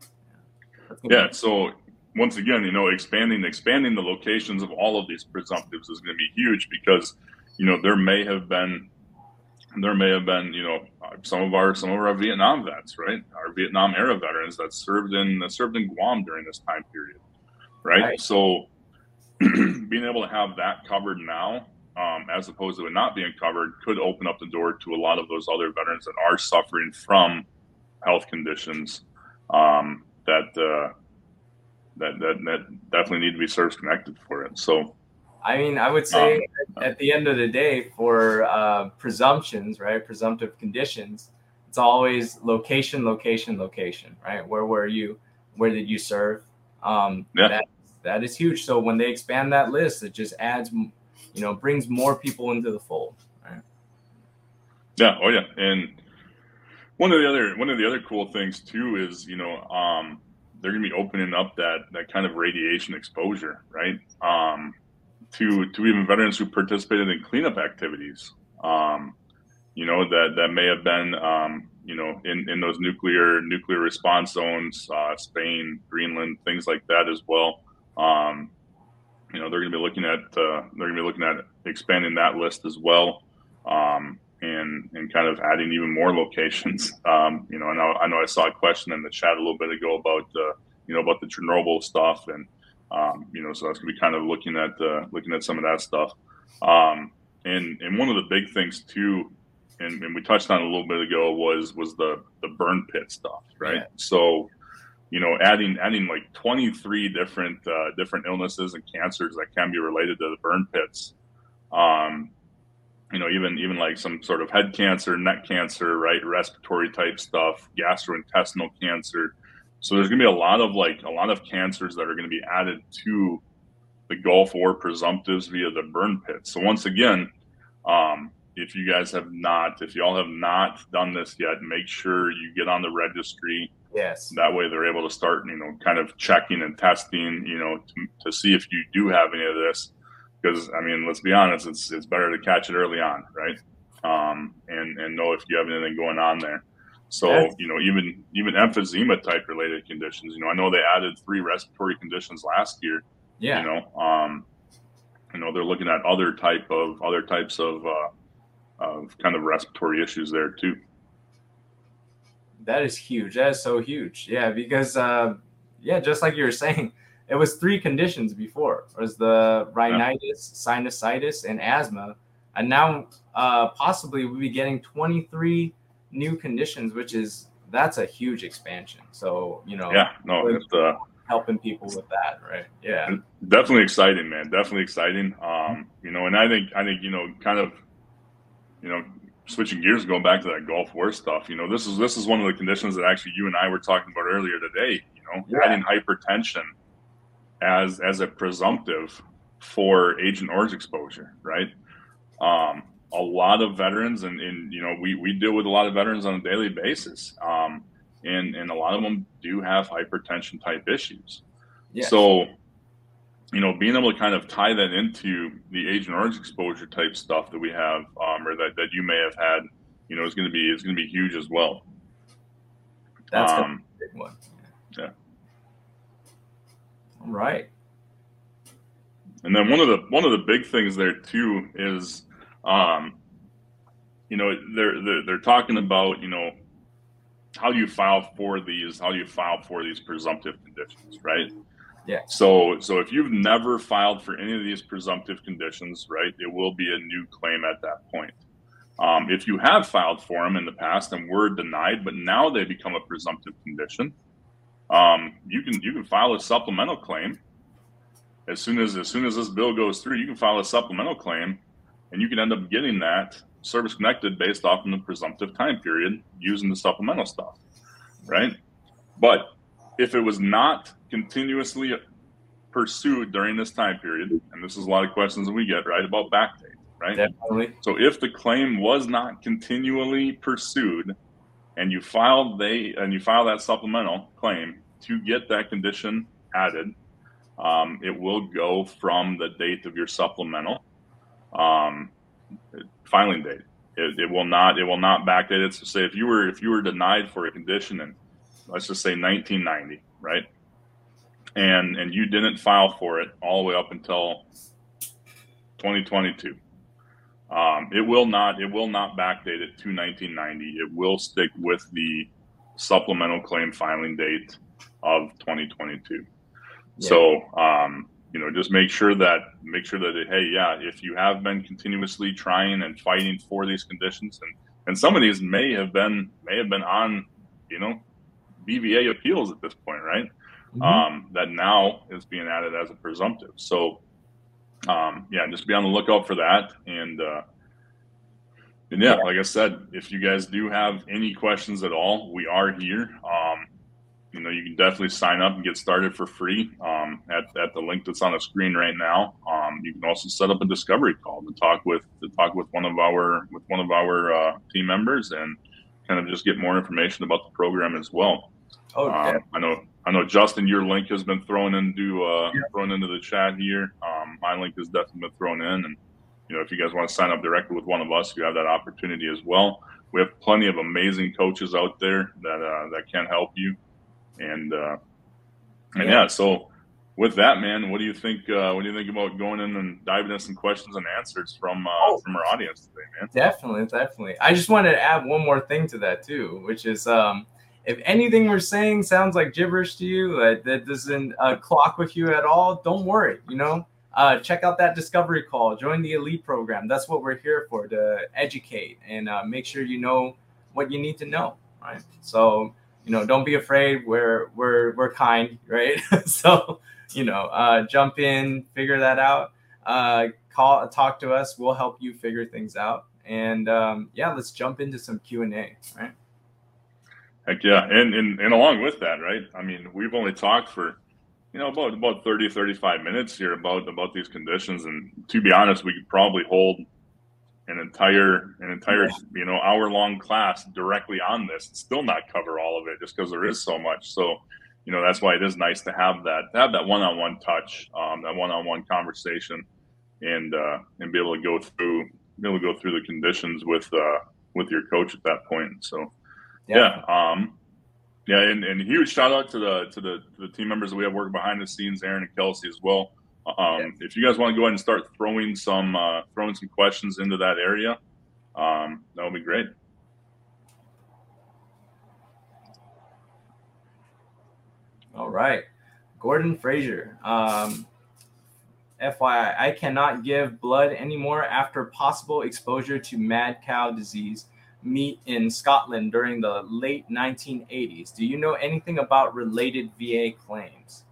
B: Yeah. yeah so once again, you know, expanding expanding the locations of all of these presumptives is going to be huge because you know there may have been there may have been you know some of our some of our Vietnam vets, right? Our Vietnam era veterans that served in that served in Guam during this time period, right? right. So being able to have that covered now, um, as opposed to it not being covered, could open up the door to a lot of those other veterans that are suffering from health conditions um, that, uh, that that that definitely need to be service connected for it. So,
C: I mean, I would say um, at the end of the day, for uh, presumptions, right, presumptive conditions, it's always location, location, location, right? Where were you? Where did you serve? Um, yeah. That, that is huge. So when they expand that list, it just adds, you know, brings more people into the fold. Right?
B: Yeah. Oh yeah. And one of the other one of the other cool things too is you know um, they're going to be opening up that that kind of radiation exposure, right? Um, to to even veterans who participated in cleanup activities. Um, you know that that may have been um, you know in, in those nuclear nuclear response zones, uh, Spain, Greenland, things like that as well. Um, you know, they're going to be looking at uh, they're going to be looking at expanding that list as well, um, and and kind of adding even more locations. Um, you know, I know I know I saw a question in the chat a little bit ago about uh, you know about the Chernobyl stuff, and um, you know, so that's going to be kind of looking at uh, looking at some of that stuff. Um, and and one of the big things too, and, and, we touched on a little bit ago was was the the burn pit stuff, right? Yeah. So you know, adding adding like 23 different uh, different illnesses and cancers that can be related to the burn pits. Um, you know, even even like some sort of head cancer, neck cancer, right, respiratory type stuff, gastrointestinal cancer. So there's going to be a lot of like a lot of cancers that are going to be added to the Gulf War presumptives via the burn pits. So once again, um, if you guys have not, if y'all have not done this yet, make sure you get on the registry
C: Yes.
B: That way they're able to start, you know, kind of checking and testing, you know, to, to see if you do have any of this. Because I mean, let's be honest, it's it's better to catch it early on, right? Um, and and know if you have anything going on there. So you know, even even emphysema type related conditions. You know, I know they added three respiratory conditions last year.
C: Yeah.
B: You know, um, you know they're looking at other type of other types of uh, of kind of respiratory issues there too.
C: That is huge. That is so huge. Yeah, because uh, yeah, just like you were saying, it was three conditions before. It was the rhinitis, sinusitis, and asthma, and now uh, possibly we'll be getting 23 new conditions, which is that's a huge expansion. So you know,
B: yeah, no, it's uh,
C: helping people with that, right? Yeah,
B: definitely exciting, man. Definitely exciting. Um, you know, and I think I think you know, kind of, you know, switching gears, going back to that Gulf War stuff, you know, this is this is one of the conditions that actually you and I were talking about earlier today. You know, yeah. adding hypertension as as a presumptive for Agent Orange exposure, right? Um, a lot of veterans, and, and you know, we we deal with a lot of veterans on a daily basis, um, and and a lot of them do have hypertension type issues. Yes. So you know, being able to kind of tie that into the Agent Orange exposure type stuff that we have, um, or that, that you may have had, you know, is going to be is going to be huge as well.
C: That's um, a big one.
B: Yeah.
C: All right.
B: And then one of the one of the big things there too is, um, you know, they're they're, they're talking about you know how do you file for these? How do you file for these presumptive conditions, right?
C: Yeah.
B: So, so if you've never filed for any of these presumptive conditions, right, it will be a new claim at that point. Um, if you have filed for them in the past and were denied, but now they become a presumptive condition, um, you can you can file a supplemental claim as soon as as soon as this bill goes through. You can file a supplemental claim, and you can end up getting that service connected based off of the presumptive time period using the supplemental stuff, right? But if it was not continuously pursued during this time period, and this is a lot of questions that we get right about backdate right?
C: Definitely.
B: So if the claim was not continually pursued, and you filed they and you file that supplemental claim to get that condition added, um, it will go from the date of your supplemental um, filing date. It, it, will not it will not backdate it. So say if you were if you were denied for a condition in let's just say 1990, right? And and you didn't file for it all the way up until 2022 um, it will not. It will not backdate it to 1990. It will stick with the supplemental claim filing date of 2022. Yeah. So, um, you know, just make sure that make sure that hey, yeah, if you have been continuously trying and fighting for these conditions, and and some of these may have been may have been on, you know, BVA appeals at this point, right? Mm-hmm. Um, that now is being added as a presumptive. So um, yeah, just be on the lookout for that. And, uh, and yeah, like I said, if you guys do have any questions at all, we are here. Um, you know, you can definitely sign up and get started for free um, at, at the link that's on the screen right now. Um, you can also set up a discovery call to talk with to talk with one of our with one of our uh, team members and kind of just get more information about the program as well.
C: Oh, um,
B: I know I know Justin, your link has been thrown into uh, yeah. thrown into the chat here. Um, my link has definitely been thrown in, and you know if you guys want to sign up directly with one of us, you have that opportunity as well. We have plenty of amazing coaches out there that uh, that can help you, and uh, and yeah. yeah. So with that, man, what do you think? Uh, what do you think about going in and diving into some questions and answers from uh, oh, from our audience today, man?
C: Definitely, definitely. I just wanted to add one more thing to that too, which is. Um, if anything we're saying sounds like gibberish to you, that, that doesn't uh, clock with you at all, don't worry. You know, uh, check out that discovery call, join the elite program. That's what we're here for to educate and uh, make sure you know what you need to know. Right. So, you know, don't be afraid. We're we're we're kind, right? so, you know, uh, jump in, figure that out. Uh, call, talk to us. We'll help you figure things out. And um, yeah, let's jump into some Q and A. Right.
B: Heck yeah. And, and, and along with that, right? I mean, we've only talked for, you know, about, about 30, 35 minutes here about, about these conditions. And to be honest, we could probably hold an entire, an entire, you know, hour long class directly on this and still not cover all of it just because there is so much. So, you know, that's why it is nice to have that, to have that one-on-one touch, um, that one-on-one conversation and, uh, and be able to go through, be able to go through the conditions with, uh, with your coach at that point. So, yeah. yeah. Um, yeah, and, and huge shout out to the to the to the team members that we have working behind the scenes, Aaron and Kelsey as well. Um, yeah. If you guys want to go ahead and start throwing some uh, throwing some questions into that area, um, that would be great.
C: All right, Gordon Frazier. Um, FYI, I cannot give blood anymore after possible exposure to mad cow disease meet in Scotland during the late 1980s. Do you know anything about related VA claims?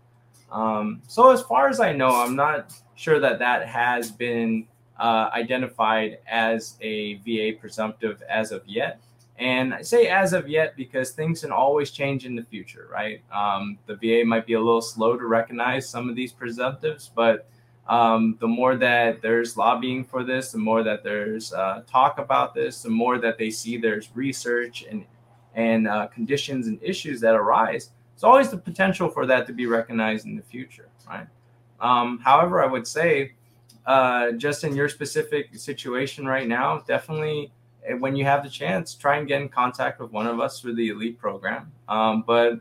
C: Um, so, as far as I know, I'm not sure that that has been uh, identified as a VA presumptive as of yet. And I say as of yet because things can always change in the future, right? Um, the VA might be a little slow to recognize some of these presumptives, but um, the more that there's lobbying for this, the more that there's uh, talk about this, the more that they see there's research and and uh, conditions and issues that arise. There's always the potential for that to be recognized in the future, right? Um, however, I would say, uh, just in your specific situation right now, definitely eh, when you have the chance, try and get in contact with one of us through the elite program. Um, but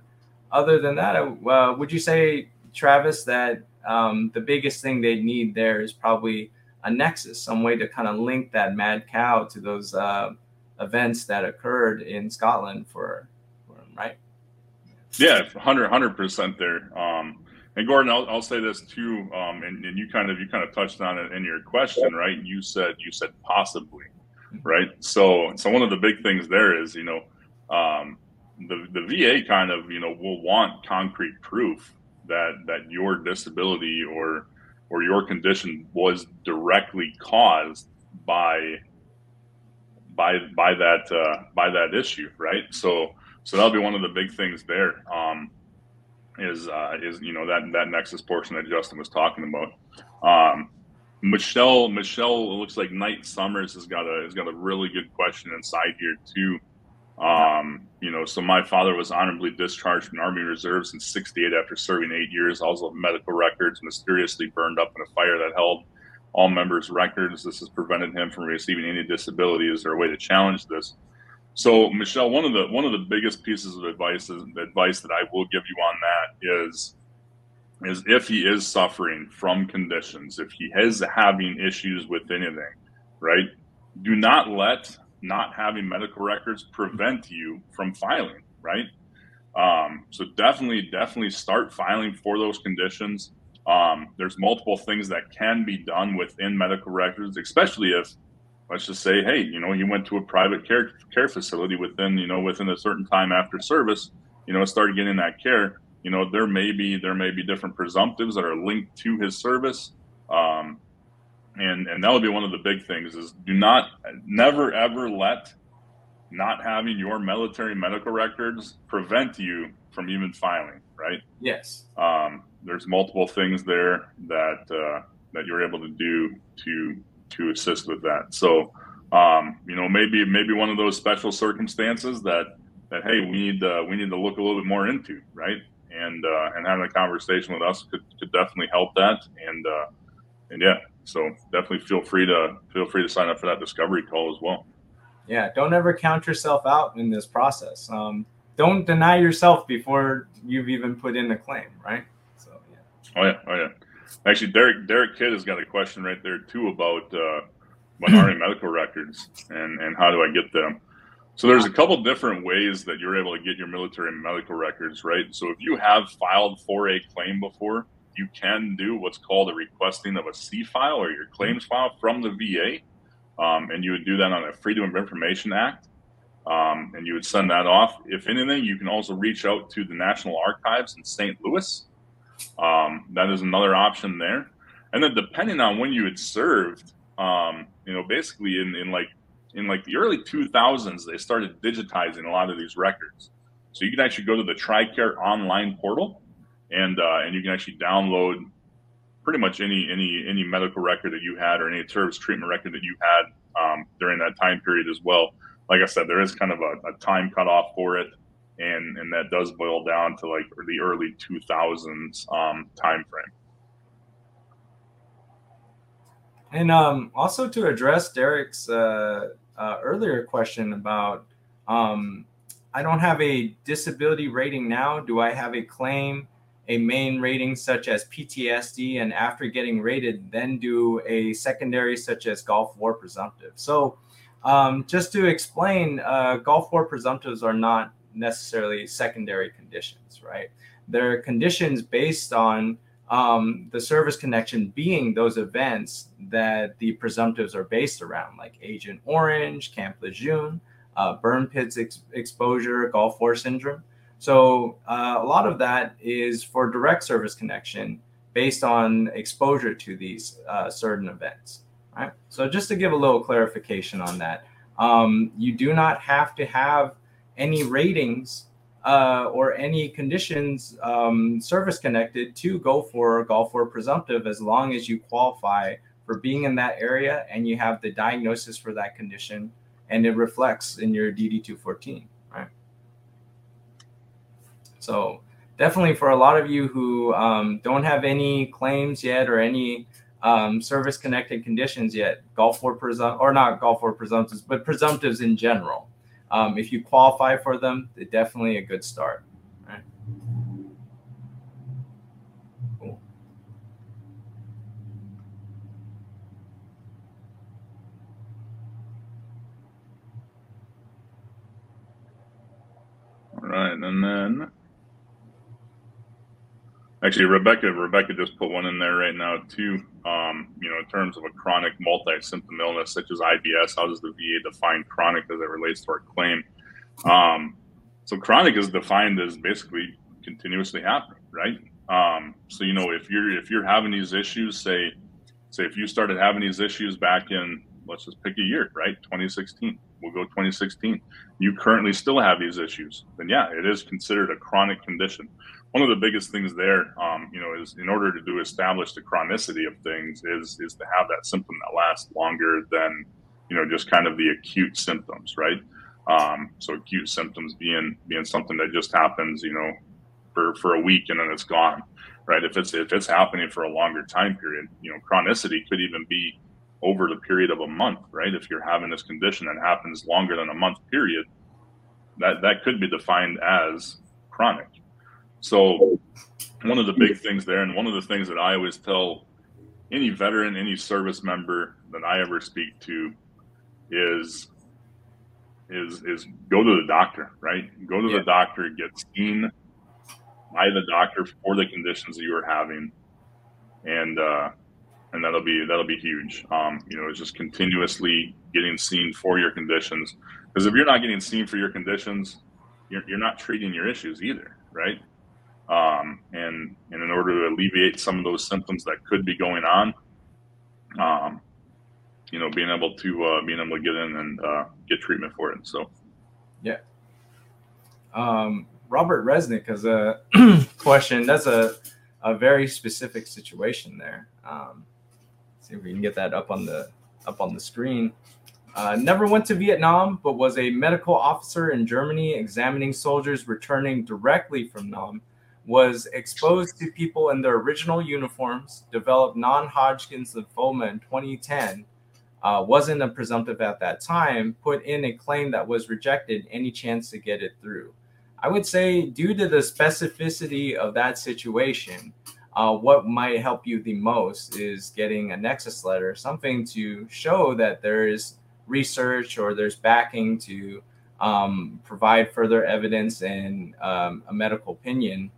C: other than that, uh, would you say, Travis, that um, the biggest thing they need there is probably a nexus, some way to kind of link that mad cow to those uh, events that occurred in Scotland for, for right?
B: Yeah, 100 percent there. Um, and Gordon, I'll, I'll say this too, um, and, and, you kind of you kind of touched on it in your question, right? You said you said possibly, mm-hmm. right? So so one of the big things there is you know um, the the VA kind of you know will want concrete proof that that your disability or or your condition was directly caused by by by that uh, by that issue, right? So so that'll be one of the big things there. Um, is uh, is you know that that nexus portion that Justin was talking about. Um, Michelle Michelle looks like Knight Summers has got a has got a really good question inside here too. Um, you know, so my father was honorably discharged from Army Reserves in '68 after serving eight years. Also, medical records mysteriously burned up in a fire that held all members' records. This has prevented him from receiving any disability. Is there a way to challenge this? So, Michelle, one of the one of the biggest pieces of advice is, advice that I will give you on that is is if he is suffering from conditions, if he is having issues with anything, right? Do not let not having medical records prevent you from filing, right? Um, so definitely, definitely start filing for those conditions. Um, there's multiple things that can be done within medical records, especially if let's just say, hey, you know, he went to a private care care facility within, you know, within a certain time after service, you know, started getting that care. You know, there may be there may be different presumptives that are linked to his service, um, and and that would be one of the big things is do not never ever let not having your military medical records prevent you from even filing. Right?
C: Yes.
B: Um, there's multiple things there that uh, that you're able to do to to assist with that. So, um, you know, maybe maybe one of those special circumstances that that hey, we need uh, we need to look a little bit more into, right? And uh, and having a conversation with us could, could definitely help that. And uh, and yeah, so definitely feel free to feel free to sign up for that discovery call as well.
C: Yeah, don't ever count yourself out in this process. Um, don't deny yourself before you've even put in a claim, right? So
B: yeah. Oh yeah, oh yeah. Actually, Derek Derek Kidd has got a question right there too about uh, minority medical records and and how do I get them. So there's a couple different ways that you're able to get your military medical records, right? So if you have filed for a claim before, you can do what's called a requesting of a C file or your claims file from the VA, um, and you would do that on a Freedom of Information Act, um, and you would send that off. If anything, you can also reach out to the National Archives in St. Louis, um, that is another option there. And then depending on when you had served, um, you know, basically in, in like in like the early 2000s, they started digitizing a lot of these records. So you can actually go to the TRICARE online portal, and uh, and you can actually download pretty much any any any medical record that you had or any service treatment record that you had um, during that time period as well. Like I said, there is kind of a, a time cutoff for it and and that does boil down to like the early 2000s um, time frame.
C: And um, also to address Derek's uh, uh, earlier question about, um, I don't have a disability rating now. Do I have a claim, a main rating such as PTSD, and after getting rated, then do a secondary such as Gulf War presumptive? So, um, just to explain, uh, Gulf War presumptives are not necessarily secondary conditions, right? They're conditions based on um, the service connection being those events that the presumptives are based around, like Agent Orange, Camp Lejeune, uh, burn pits ex- exposure, Gulf War syndrome. So uh, a lot of that is for direct service connection based on exposure to these uh, certain events. Right. So just to give a little clarification on that, um, you do not have to have any ratings uh, or any conditions um, service connected to go for Gulf War presumptive as long as you qualify for being in that area and you have the diagnosis for that condition and it reflects in your DD 214, right? So, definitely for a lot of you who um, don't have any claims yet or any um, service connected conditions yet, Gulf War presumpt or not Gulf War presumptives, but presumptives in general um, if you qualify for them, they're definitely a good start. Cool.
B: All right. And then actually Rebecca Rebecca just put one in there right now too. Um, you know, in terms of a chronic multi-symptom illness such as IBS, how does the VA define chronic as it relates to our claim? Um, so chronic is defined as basically continuously happening, right? Um, so you know, if you're if you're having these issues, say say if you started having these issues back in let's just pick a year, right? 2016. We'll go 2016. You currently still have these issues, then yeah, it is considered a chronic condition. One of the biggest things there, um, you know, is in order to do establish the chronicity of things is is to have that symptom that lasts longer than, you know, just kind of the acute symptoms, right? Um, so acute symptoms being being something that just happens, you know, for for a week and then it's gone, right? If it's if it's happening for a longer time period, you know, chronicity could even be over the period of a month, right? If you're having this condition that happens longer than a month period, that that could be defined as chronic. So one of the big things there, and one of the things that I always tell any veteran, any service member that I ever speak to is is is go to the doctor, right? Go to yeah. the doctor, get seen by the doctor for the conditions that you are having, and uh, and that'll be that'll be huge. Um, you know, it's just continuously getting seen for your conditions. Because if you're not getting seen for your conditions, you're, you're not treating your issues either, right? Um, and and in order to alleviate some of those symptoms that could be going on, um, you know, being able to uh, being able to get in and uh, get treatment for it. So,
C: yeah. Um, Robert Resnick has a question. That's a a very specific situation there. Um, see if we can get that up on the up on the screen. Uh, never went to Vietnam, but was a medical officer in Germany examining soldiers returning directly from Nam. Was exposed to people in their original uniforms. Developed non-Hodgkin's lymphoma in 2010. Uh, wasn't a presumptive at that time. Put in a claim that was rejected. Any chance to get it through? I would say, due to the specificity of that situation, uh, what might help you the most is getting a nexus letter, something to show that there is research or there's backing to um, provide further evidence and um, a medical opinion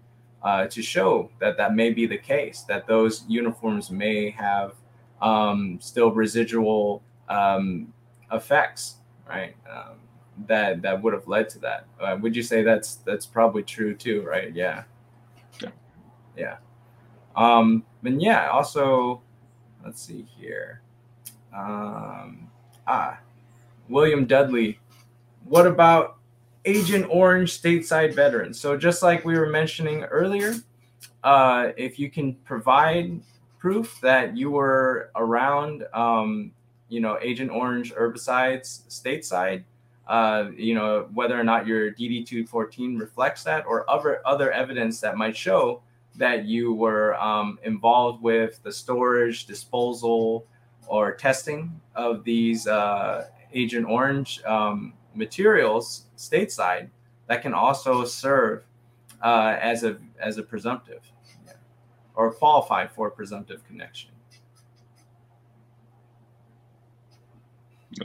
C: uh, to show that that may be the case, that those uniforms may have um, still residual um, effects, right? Um, that that would have led to that. Uh, would you say that's that's probably true too, right? Yeah. Yeah. Yeah. Um, and yeah, also, let's see here. Um, ah, William Dudley. What about Agent Orange stateside veterans? So just like we were mentioning earlier, uh, if you can provide proof that you were around, um, you know, Agent Orange herbicides stateside, uh, you know, whether or not your DD214 reflects that or other other evidence that might show that you were um, involved with the storage, disposal, or testing of these uh, Agent Orange um, materials stateside, that can also serve uh, as a as a presumptive, or qualify for presumptive connection.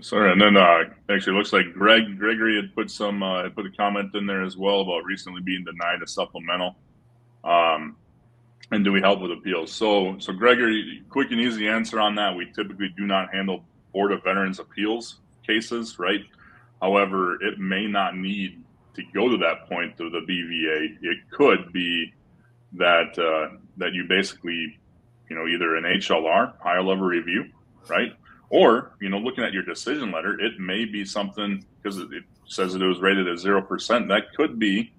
B: Sorry, and then uh, actually looks like Greg Gregory had put some uh, had put a comment in there as well about recently being denied a supplemental. Um, and do we help with appeals? So, so Gregory, quick and easy answer on that. We typically do not handle Board of Veterans Appeals cases, right? However, it may not need to go to that point of the BVA. It could be that uh, that you basically, you know, either an HLR, higher level review, right? Or, you know, looking at your decision letter, it may be something because it says that it was rated at zero percent. That could be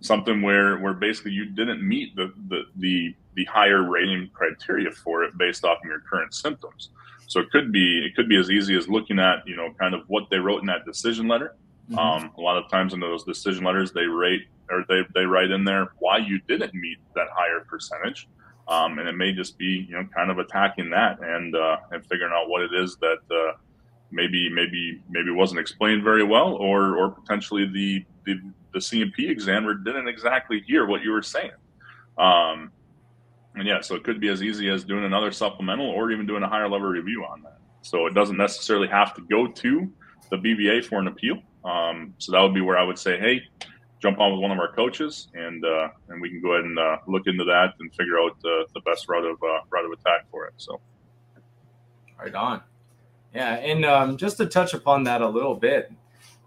B: something where where basically you didn't meet the the the, the higher rating criteria for it based off of your current symptoms. So it could be it could be as easy as looking at you know kind of what they wrote in that decision letter. Mm-hmm. Um, a lot of times in those decision letters they rate or they they write in there why you didn't meet that higher percentage. Um, and it may just be you know kind of attacking that and uh, and figuring out what it is that uh, maybe maybe maybe wasn't explained very well or or potentially the the the C&P examiner didn't exactly hear what you were saying. Um, and yeah, so it could be as easy as doing another supplemental or even doing a higher level review on that. So it doesn't necessarily have to go to the BVA for an appeal. Um, so that would be where I would say, hey, jump on with one of our coaches, and uh, and we can go ahead and uh, look into that and figure out the, the best route of uh, route of attack for it. So,
C: right on. Yeah, and um, just to touch upon that a little bit,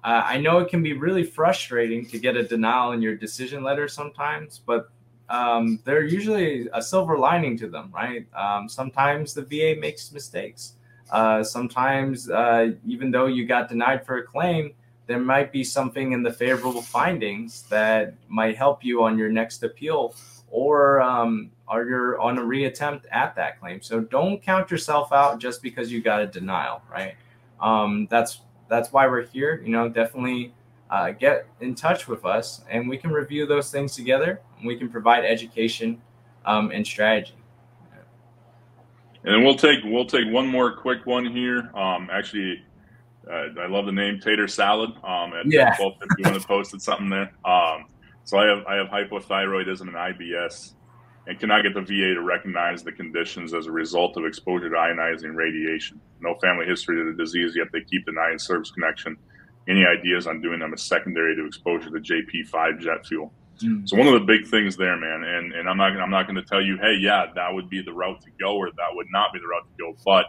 C: uh, I know it can be really frustrating to get a denial in your decision letter sometimes, but um, they're usually a silver lining to them, right? Um, sometimes the VA makes mistakes. Uh, sometimes, uh, even though you got denied for a claim, there might be something in the favorable findings that might help you on your next appeal or um, or you're on a reattempt at that claim. So don't count yourself out just because you got a denial, right? Um, that's that's why we're here. You know, definitely uh, get in touch with us, and we can review those things together. And we can provide education um, and strategy.
B: And then we'll take we'll take one more quick one here. Um, actually, uh, I love the name Tater Salad. Um, at
C: yeah.
B: twelve fifty one posted something there. Um, so I have I have hypothyroidism and IBS, and cannot get the VA to recognize the conditions as a result of exposure to ionizing radiation. No family history of the disease, yet they keep denying service connection. Any ideas on doing them as secondary to exposure to JP5 jet fuel? Mm. So one of the big things there, man, and, and I'm not I'm not going to tell you, hey, yeah, that would be the route to go, or that would not be the route to go, but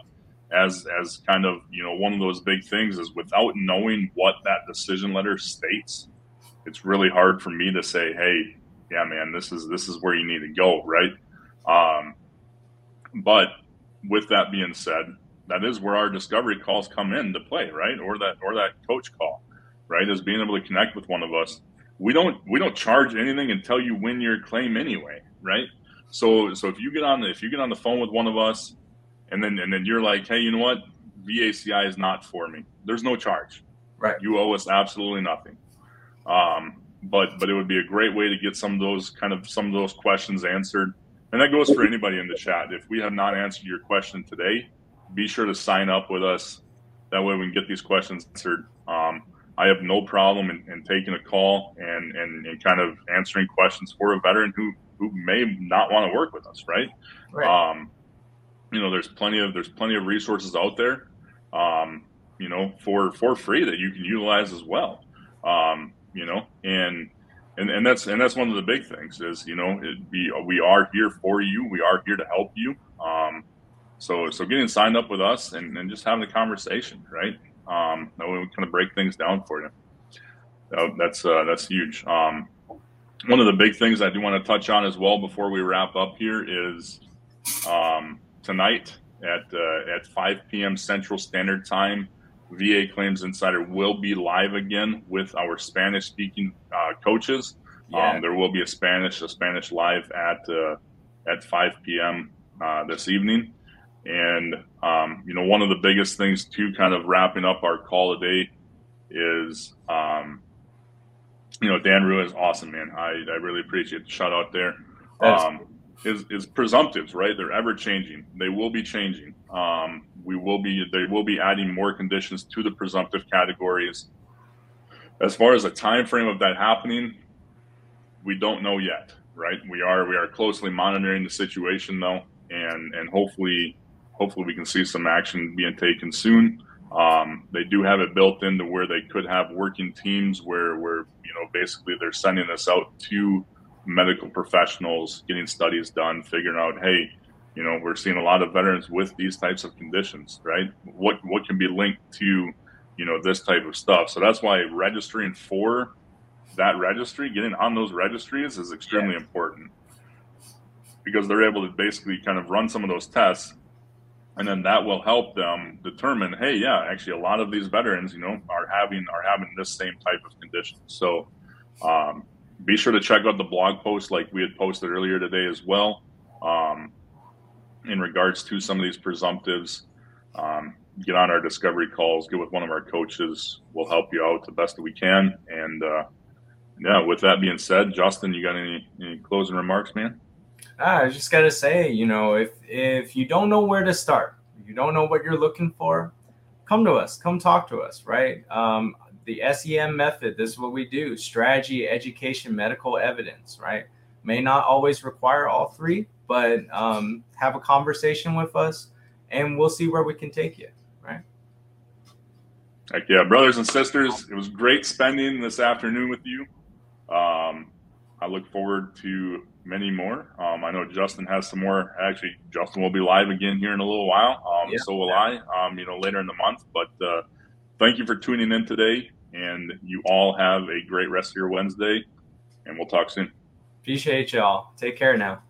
B: as as kind of you know one of those big things is without knowing what that decision letter states it's really hard for me to say hey yeah man this is this is where you need to go right um, but with that being said that is where our discovery calls come into play right or that or that coach call right is being able to connect with one of us we don't we don't charge anything until you win your claim anyway right so so if you get on the, if you get on the phone with one of us and then and then you're like, hey, you know what? VACI is not for me. There's no charge.
C: Right.
B: You owe us absolutely nothing. Um, but but it would be a great way to get some of those kind of some of those questions answered. And that goes for anybody in the chat. If we have not answered your question today, be sure to sign up with us. That way we can get these questions answered. Um, I have no problem in, in taking a call and, and, and, kind of answering questions for a veteran who, who may not want to work with us, right?
C: right.
B: Um, you know there's plenty of there's plenty of resources out there um, you know for for free that you can utilize as well um, you know and and and that's and that's one of the big things is you know it, we we are here for you we are here to help you um, so so getting signed up with us and, and just having a conversation right um, that way we kind of break things down for you that's uh, that's huge um, one of the big things I do want to touch on as well before we wrap up here is um, tonight at uh, at 5 p.m. Central Standard Time. VA Claims Insider will be live again with our Spanish speaking uh, coaches. Yeah. Um, there will be a Spanish a Spanish live at uh, at 5 p.m. Uh, this evening. And um, you know, one of the biggest things too, kind of wrapping up our call today, is um, you know Dan Rua is awesome, man. I, I really appreciate the shout out there. Um, is is presumptives, right? They're ever changing. They will be changing. Um, we will be they will be adding more conditions to the presumptive categories. As far as the time frame of that happening, we don't know yet, right? We are we are closely monitoring the situation though, and and hopefully hopefully we can see some action being taken soon. Um, they do have it built into where they could have working teams where where you know basically they're sending us out to medical professionals getting studies done, figuring out, hey, you know, we're seeing a lot of veterans with these types of conditions, right? What what can be linked to, you know, this type of stuff. So that's why registering for that registry, getting on those registries is extremely yeah. important because they're able to basically kind of run some of those tests and then that will help them determine hey yeah actually a lot of these veterans you know are having are having this same type of condition. So um, be sure to check out the blog post like we had posted earlier today as well um, in regards to some of these presumptives. Um, get on our discovery calls get with one of our coaches. We'll help you out the best that we can. And uh, yeah with that being said justin you got any, any closing remarks man
C: i just gotta say you know if if you don't know where to start you don't know what you're looking for come to us come talk to us right um, the SEM method, this is what we do strategy, education, medical evidence, right? May not always require all three, but um, have a conversation with us and we'll see where we can take you, right?
B: Heck yeah, brothers and sisters, it was great spending this afternoon with you. Um, I look forward to many more. Um, I know Justin has some more. Actually, Justin will be live again here in a little while. Um, yeah, so will. I. Um, you know, later in the month. But uh, thank you for tuning in today, and you all have a great rest of your Wednesday. And we'll talk soon.
C: Appreciate y'all. Take care now.